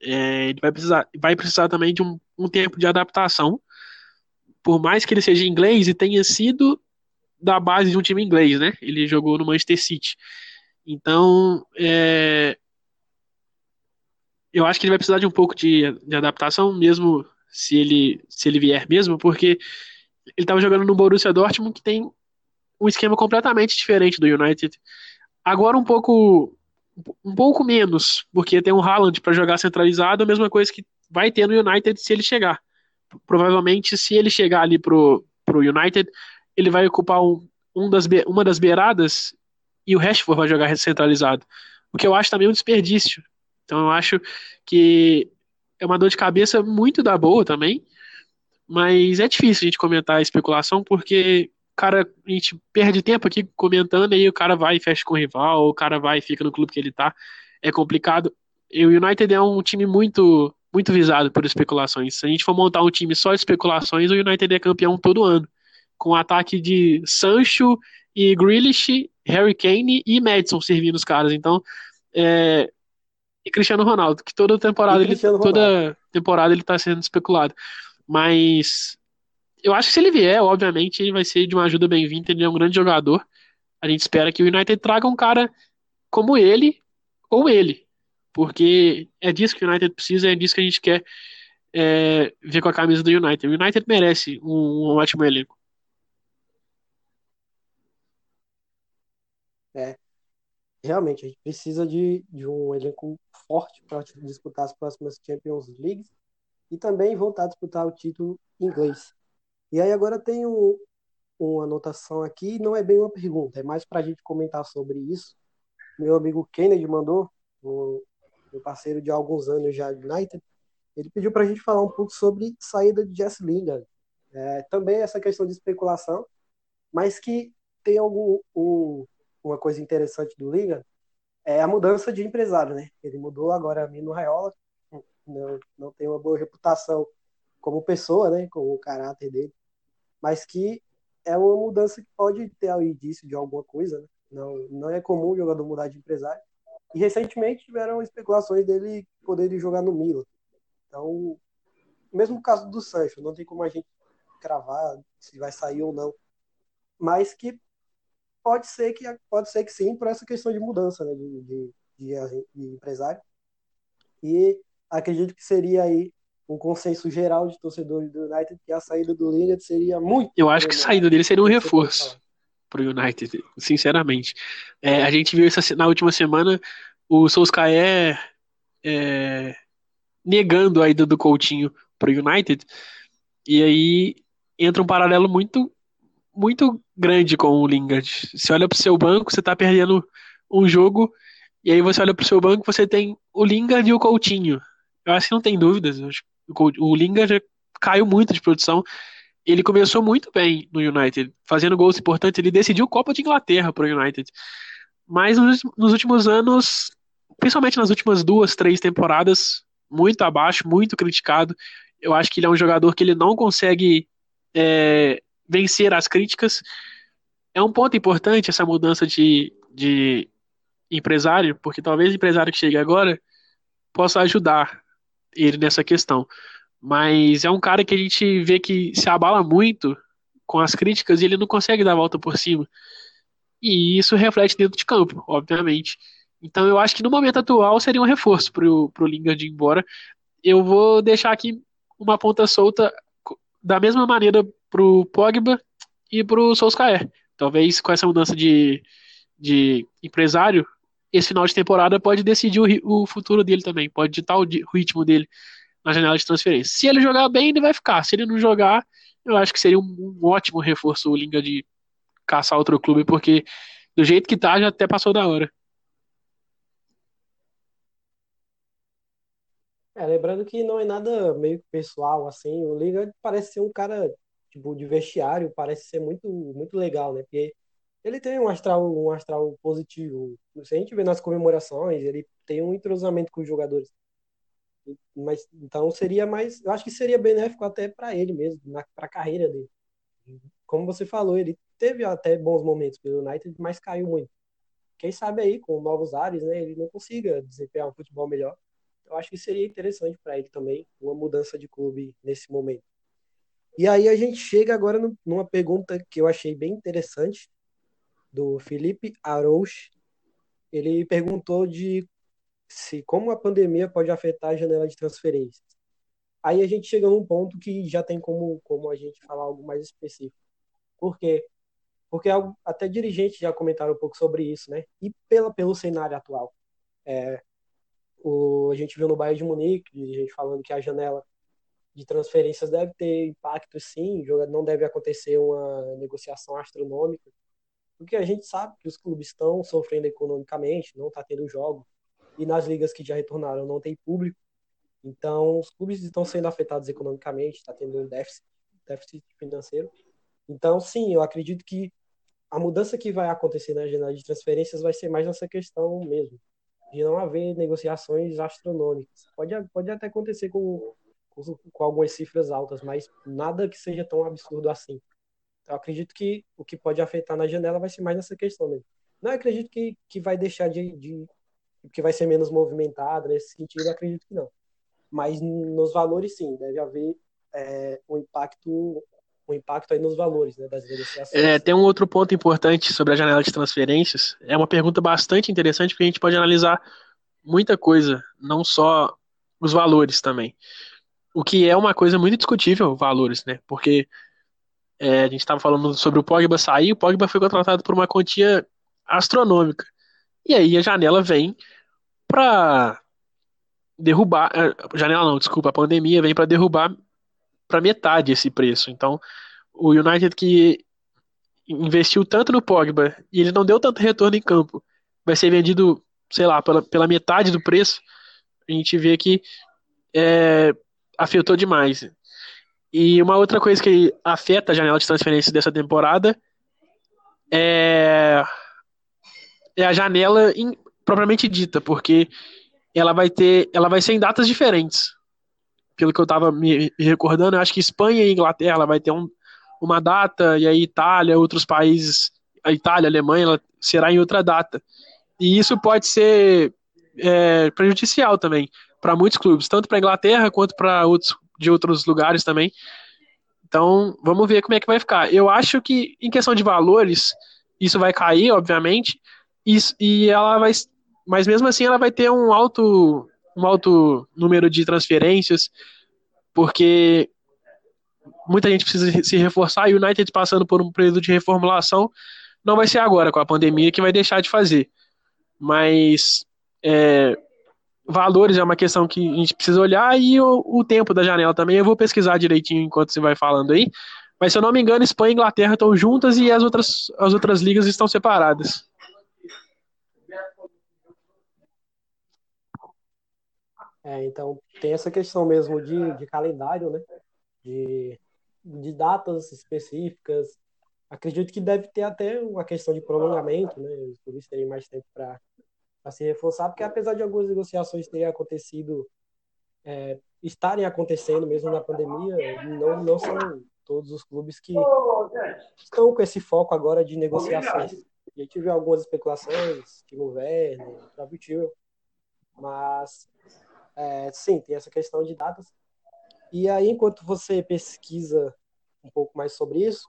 é, ele vai precisar, vai precisar também de um, um tempo de adaptação. Por mais que ele seja inglês e tenha sido da base de um time inglês, né? Ele jogou no Manchester City. Então, é, eu acho que ele vai precisar de um pouco de, de, adaptação, mesmo se ele, se ele vier mesmo, porque ele estava jogando no Borussia Dortmund, que tem um esquema completamente diferente do United. Agora um pouco um pouco menos, porque tem um Haaland para jogar centralizado, a mesma coisa que vai ter no United se ele chegar. Provavelmente, se ele chegar ali pro, pro United, ele vai ocupar um, um das, uma das beiradas e o Rashford vai jogar centralizado. O que eu acho também um desperdício. Então eu acho que é uma dor de cabeça muito da boa também, mas é difícil a gente comentar a especulação porque cara, a gente perde tempo aqui comentando, aí o cara vai e fecha com o rival, o cara vai e fica no clube que ele tá. É complicado. E o United é um time muito muito visado por especulações. Se a gente for montar um time só de especulações, o United é campeão todo ano com ataque de Sancho e Grealish, Harry Kane e Madison servindo os caras. Então, é... e Cristiano Ronaldo, que toda temporada ele toda temporada ele tá sendo especulado. Mas eu acho que se ele vier, obviamente, ele vai ser de uma ajuda bem-vinda, ele é um grande jogador. A gente espera que o United traga um cara como ele ou ele, porque é disso que o United precisa, é disso que a gente quer é, ver com a camisa do United. O United merece um, um ótimo elenco. É, realmente, a gente precisa de, de um elenco forte para disputar as próximas Champions League e também voltar a disputar o título inglês. E aí agora tem um, uma anotação aqui, não é bem uma pergunta, é mais para a gente comentar sobre isso. Meu amigo Kennedy mandou, o meu parceiro de alguns anos já de United, ele pediu para a gente falar um pouco sobre saída de Jess Lingard. É, também essa questão de especulação, mas que tem algum um, uma coisa interessante do Liga é a mudança de empresário, né? Ele mudou agora a Mino Raiola, não, não tem uma boa reputação como pessoa, né, com o caráter dele, mas que é uma mudança que pode ter o indício de alguma coisa, né? Não, não é comum o jogador mudar de empresário. E recentemente tiveram especulações dele poder jogar no Milan. Então, mesmo caso do Sancho, não tem como a gente cravar se vai sair ou não. Mas que pode ser que pode ser que sim, por essa questão de mudança né, de, de, de, de empresário. E acredito que seria aí um consenso geral de torcedores do United que a saída do Lingard seria muito. Eu acho que a saída dele seria um reforço para o United, sinceramente. É, a gente viu essa, na última semana o Solskjaer é, negando a ida do Coutinho para o United, e aí entra um paralelo muito muito grande com o Lingard. Você olha para o seu banco, você está perdendo um jogo, e aí você olha para o seu banco, você tem o Lingard e o Coutinho. Eu acho que não tem dúvidas. O Lingard caiu muito de produção. Ele começou muito bem no United, fazendo gols importantes. Ele decidiu Copa de Inglaterra para o United. Mas nos, nos últimos anos, principalmente nas últimas duas, três temporadas, muito abaixo, muito criticado. Eu acho que ele é um jogador que ele não consegue é, vencer as críticas. É um ponto importante essa mudança de, de empresário, porque talvez o empresário que chegue agora possa ajudar ele nessa questão. Mas é um cara que a gente vê que se abala muito com as críticas e ele não consegue dar a volta por cima. E isso reflete dentro de campo, obviamente. Então eu acho que no momento atual seria um reforço pro, pro Lingard ir embora. Eu vou deixar aqui uma ponta solta da mesma maneira pro Pogba e pro Solskjaer. Talvez com essa mudança de, de empresário, esse final de temporada pode decidir o, o futuro dele também, pode ditar o, o ritmo dele na janela de transferência. Se ele jogar bem, ele vai ficar. Se ele não jogar, eu acho que seria um, um ótimo reforço o Linga de caçar outro clube, porque do jeito que tá, já até passou da hora. É, lembrando que não é nada meio pessoal, assim, o Liga parece ser um cara, tipo, de vestiário, parece ser muito, muito legal, né? Porque ele tem um astral, um astral positivo. Se a gente vê nas comemorações, ele tem um entrosamento com os jogadores. Mas então seria mais, eu acho que seria benéfico até para ele mesmo, para a carreira dele. Como você falou, ele teve até bons momentos pelo United, mas caiu muito. Quem sabe aí com novos ares, né, ele não consiga desempenhar um futebol melhor. Eu acho que seria interessante para ele também uma mudança de clube nesse momento. E aí a gente chega agora numa pergunta que eu achei bem interessante, do Felipe Arouche. Ele perguntou de se como a pandemia pode afetar a janela de transferências. Aí a gente chega num ponto que já tem como, como a gente falar algo mais específico. Por quê? Porque até dirigentes já comentaram um pouco sobre isso, né? E pela, pelo cenário atual. É, gente viu no Bayern de Munique, gente falando que a janela de transferências deve ter impacto sim, não deve acontecer uma negociação astronômica, porque a gente sabe que os clubes estão sofrendo economicamente, não está tendo jogo, e nas ligas que já retornaram não tem público. Então, os clubes estão sendo afetados economicamente, está tendo um déficit, déficit financeiro. Então, sim, eu acredito que a mudança que vai acontecer na janela de transferências vai ser mais nessa questão mesmo, de não haver negociações astronômicas. Pode, pode até acontecer com, com, com algumas cifras altas, mas nada que seja tão absurdo assim. Eu acredito que o que pode afetar na janela vai ser mais nessa questão mesmo. Não acredito que, que vai deixar de, de que vai ser menos movimentado nesse sentido, acredito que não. Mas nos valores sim, deve haver é, um impacto um impacto aí nos valores né, das negociações. É, tem um outro ponto importante sobre a janela de transferências. É uma pergunta bastante interessante porque a gente pode analisar muita coisa, não só os valores também. O que é uma coisa muito discutível, valores, né? Porque é, a gente estava falando sobre o Pogba sair, o Pogba foi contratado por uma quantia astronômica. E aí a janela vem para derrubar. É, janela não, desculpa, a pandemia vem para derrubar para metade esse preço. Então, o United que investiu tanto no Pogba e ele não deu tanto retorno em campo, vai ser vendido, sei lá, pela, pela metade do preço. A gente vê que é, afetou demais. E uma outra coisa que afeta a janela de transferência dessa temporada é, é a janela propriamente dita, porque ela vai ter, ela vai ser em datas diferentes. Pelo que eu estava me, me, recordando, acho que Espanha e Inglaterra vai ter um, uma data, e aí Itália, outros países, a Itália, a Alemanha, será em outra data. E isso pode ser é, prejudicial também para muitos clubes, tanto para a Inglaterra quanto para outros de outros lugares também. Então, vamos ver como é que vai ficar. Eu acho que, em questão de valores, isso vai cair, obviamente, e, e ela vai. Mas mesmo assim, ela vai ter um alto, um alto número de transferências, porque muita gente precisa se reforçar e o United passando por um período de reformulação não vai ser agora com a pandemia que vai deixar de fazer. Mas é, valores é uma questão que a gente precisa olhar e o, o, tempo da janela também. Eu vou pesquisar direitinho enquanto você vai falando aí. Mas se eu não me engano, Espanha e Inglaterra estão juntas e as outras, as outras ligas estão separadas. É, então tem essa questão mesmo de, de calendário, né? De, de datas específicas. Acredito que deve ter até uma questão de prolongamento, né? Os clubes terem mais tempo para se reforçar, porque apesar de algumas negociações terem acontecido, é, estarem acontecendo mesmo na pandemia, não, não são todos os clubes que estão com esse foco agora de negociações. A gente viu algumas especulações, Werner, o próprio Tio, mas é, sim, tem essa questão de datas. E aí, enquanto você pesquisa um pouco mais sobre isso,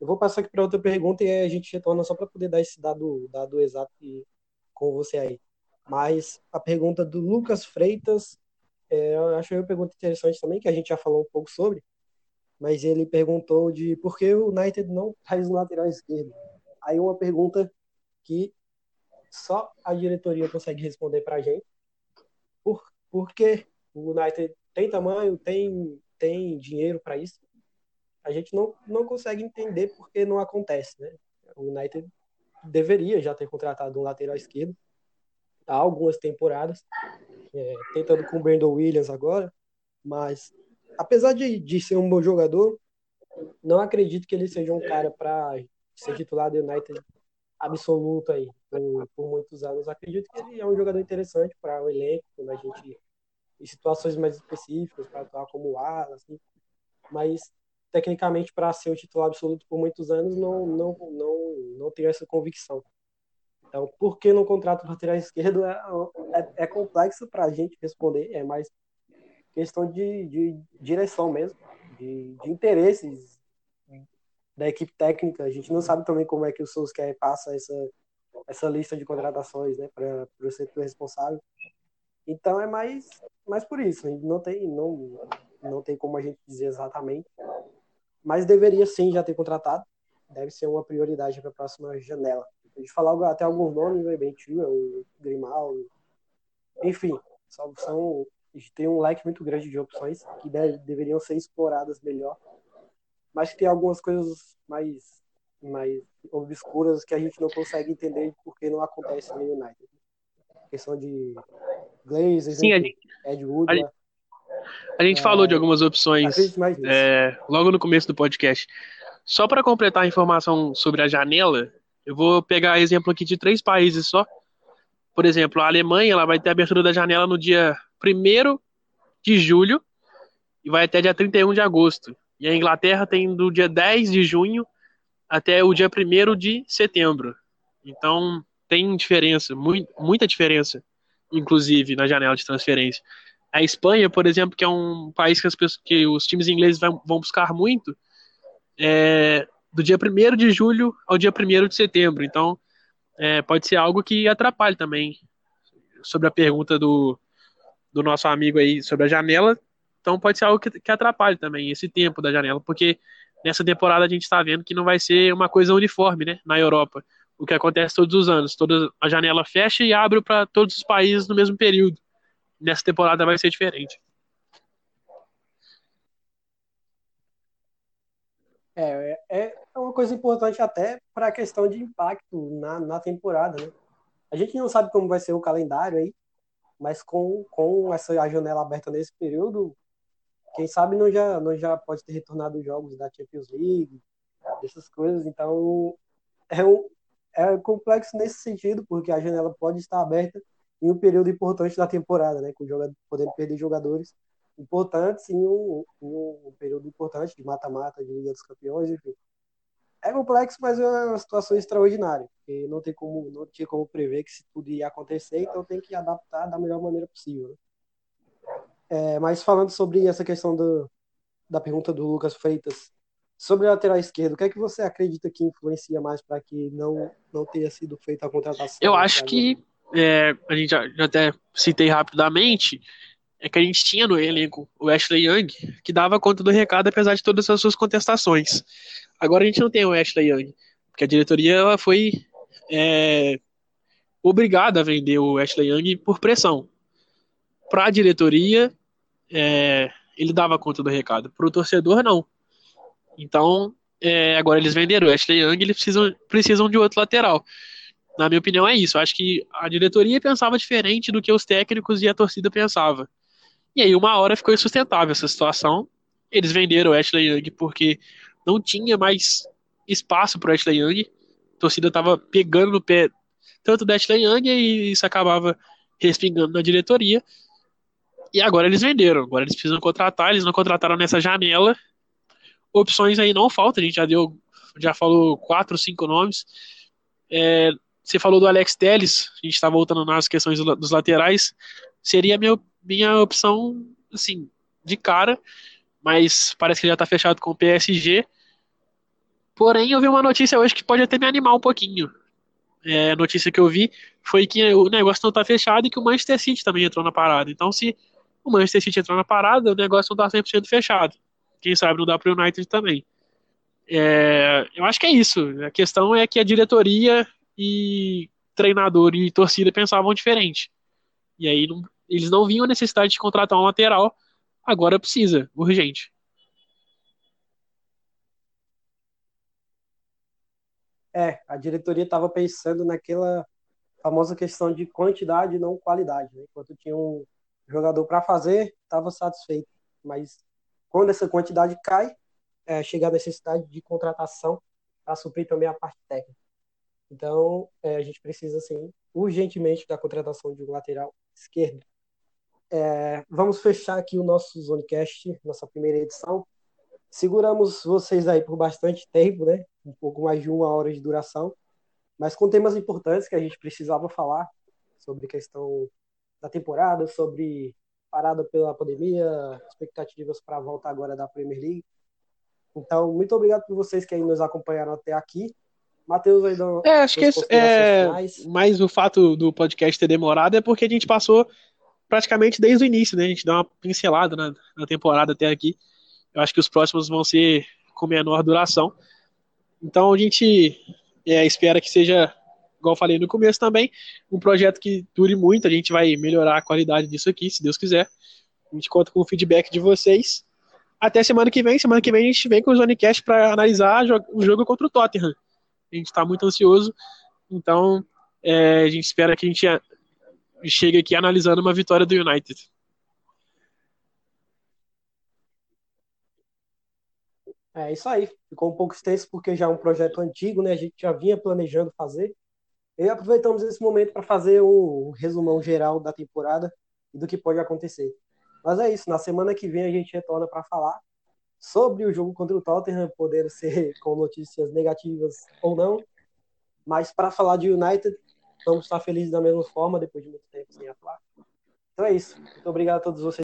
eu vou passar aqui para outra pergunta e a gente retorna só para poder dar esse dado, dado exato com você aí. Mas a pergunta do Lucas Freitas, é, eu acho uma pergunta interessante também, que a gente já falou um pouco sobre, mas ele perguntou de por que o United não faz o lateral esquerdo. Aí uma pergunta que só a diretoria consegue responder para a gente. Por, porque o United tem tamanho, tem, tem dinheiro para isso. A gente não, não consegue entender por que não acontece, né? O United deveria já ter contratado um lateral esquerdo há algumas temporadas, é, tentando com o Brandon Williams agora, mas apesar de, de ser um bom jogador, não acredito que ele seja um cara para ser titular do United absoluto aí por, por, muitos anos. Acredito que ele é um jogador interessante para o elenco, quando a gente em situações mais específicas, para atuar como ala, assim, mas tecnicamente, para ser o titular absoluto por muitos anos, não, não, não, não tenho essa convicção. Então, por que não contrato lateral esquerdo é, é, é complexo para a gente responder, é mais questão de, de direção mesmo, de, de, interesses da equipe técnica. A gente não sabe também como é que o Solskjaer passa essa, essa lista de contratações né, para o setor responsável. Então é mais, mais por isso. Não tem, não, não tem como a gente dizer exatamente mas deveria sim já ter contratado. Deve ser uma prioridade para a próxima janela. A gente falar até alguns nomes, o Bentiu, o Grimal, enfim, são a gente tem um leque muito grande de opções que deve, deveriam ser exploradas melhor, mas tem algumas coisas mais mais obscuras que a gente não consegue entender porque não acontece no United. A questão de Glazers, Sim, Ed Wood, a, a gente é... falou de algumas opções é, logo no começo do podcast. Só para completar a informação sobre a janela, eu vou pegar exemplo aqui de três países só. Por exemplo, a Alemanha ela vai ter a abertura da janela no dia 1 de julho e vai até dia 31 de agosto. E a Inglaterra tem do dia 10 de junho até o dia 1 de setembro. Então tem diferença, muita diferença, inclusive, na janela de transferência. A Espanha, por exemplo, que é um país que, as pessoas, que os times ingleses vão, vão buscar muito, é, do dia 1 de julho ao dia 1 de setembro. Então, é, pode ser algo que atrapalhe também. Sobre a pergunta do, do nosso amigo aí sobre a janela, então pode ser algo que, que atrapalhe também esse tempo da janela, porque nessa temporada a gente está vendo que não vai ser uma coisa uniforme, né, na Europa. O que acontece todos os anos, toda a janela fecha e abre para todos os países no mesmo período nessa temporada vai ser diferente. É, é, é uma coisa importante até para a questão de impacto na, na temporada, né? A gente não sabe como vai ser o calendário aí, mas com, com essa janela aberta nesse período, quem sabe não já, não já pode ter retornado os jogos da Champions League, essas coisas. Então, é, um, é complexo nesse sentido, porque a janela pode estar aberta em um período importante da temporada, né, com jogador, podendo perder jogadores importantes em um, em um período importante de mata-mata, de Liga dos Campeões, enfim. É complexo, mas é uma situação extraordinária, porque não tem como, não tinha como prever que isso tudo ia acontecer, então tem que adaptar da melhor maneira possível. Né? É, mas falando sobre essa questão do, da pergunta do Lucas Freitas sobre a lateral esquerdo, o que é que você acredita que influencia mais para que não, não tenha sido feita a contratação? Eu acho que é, a gente já, já, até citei rapidamente, é que a gente tinha no elenco o Ashley Young, que dava conta do recado apesar de todas as suas contestações. Agora a gente não tem o Ashley Young, porque a diretoria ela foi é, obrigada a vender o Ashley Young por pressão. Para a diretoria, é, ele dava conta do recado. Para o torcedor, não. Então, é, agora eles venderam o Ashley Young, eles precisam, precisam de outro lateral. Na minha opinião, é isso. Eu acho que a diretoria pensava diferente do que os técnicos e a torcida pensava. E aí, uma hora ficou insustentável essa situação. Eles venderam o Ashley Young porque não tinha mais espaço para o Ashley Young. A torcida estava pegando no pé tanto do Ashley Young e isso acabava respingando na diretoria. E agora eles venderam. Agora eles precisam contratar. Eles não contrataram nessa janela. Opções aí não faltam. A gente já deu, já falou quatro, cinco nomes. É, você falou do Alex Telles, a gente está voltando nas questões dos laterais. Seria minha, minha opção, assim, de cara, mas parece que já está fechado com o PSG. Porém, eu vi uma notícia hoje que pode até me animar um pouquinho. É, a notícia que eu vi foi que o negócio não está fechado e que o Manchester City também entrou na parada. Então, se o Manchester City entrar na parada, o negócio não está 100% fechado. Quem sabe não dá para o United também. É, eu acho que é isso. A questão é que a diretoria e treinador e torcida pensavam diferente. E aí não, eles não viam a necessidade de contratar um lateral, agora precisa, urgente. É, a diretoria estava pensando naquela famosa questão de quantidade e não qualidade. Né? Enquanto tinha um jogador para fazer, estava satisfeito. Mas quando essa quantidade cai, é, chega a necessidade de contratação para suprir também a parte técnica. Então, é, a gente precisa, assim, urgentemente da contratação de um lateral esquerdo. É, vamos fechar aqui o nosso Zonecast, nossa primeira edição. Seguramos vocês aí por bastante tempo, né? Um pouco mais de uma hora de duração, mas com temas importantes que a gente precisava falar sobre questão da temporada, sobre parada pela pandemia, expectativas para a volta agora da Premier League. Então, muito obrigado por vocês que aí nos acompanharam até aqui. Matheus dá É, acho que esse, é, mais o fato do podcast ter demorado é porque a gente passou praticamente desde o início, né? A gente dá uma pincelada na, na temporada até aqui. Eu acho que os próximos vão ser com menor duração. Então a gente é, espera que seja, igual eu falei no começo também, um projeto que dure muito. A gente vai melhorar a qualidade disso aqui, se Deus quiser. A gente conta com o feedback de vocês. Até semana que vem. Semana que vem a gente vem com o Zonecast para analisar o jogo contra o Tottenham a gente está muito ansioso, então é, a gente espera que a gente chegue aqui analisando uma vitória do United. É isso aí. Ficou um pouco extenso porque já é um projeto antigo, né? A gente já vinha planejando fazer. E aproveitamos esse momento para fazer um resumão geral da temporada e do que pode acontecer. Mas é isso. Na semana que vem a gente retorna para falar sobre o jogo contra o Tottenham, podendo ser com notícias negativas ou não. Mas para falar de United, vamos estar felizes da mesma forma, depois de muito tempo sem atuar. Então é isso. Muito obrigado a todos vocês.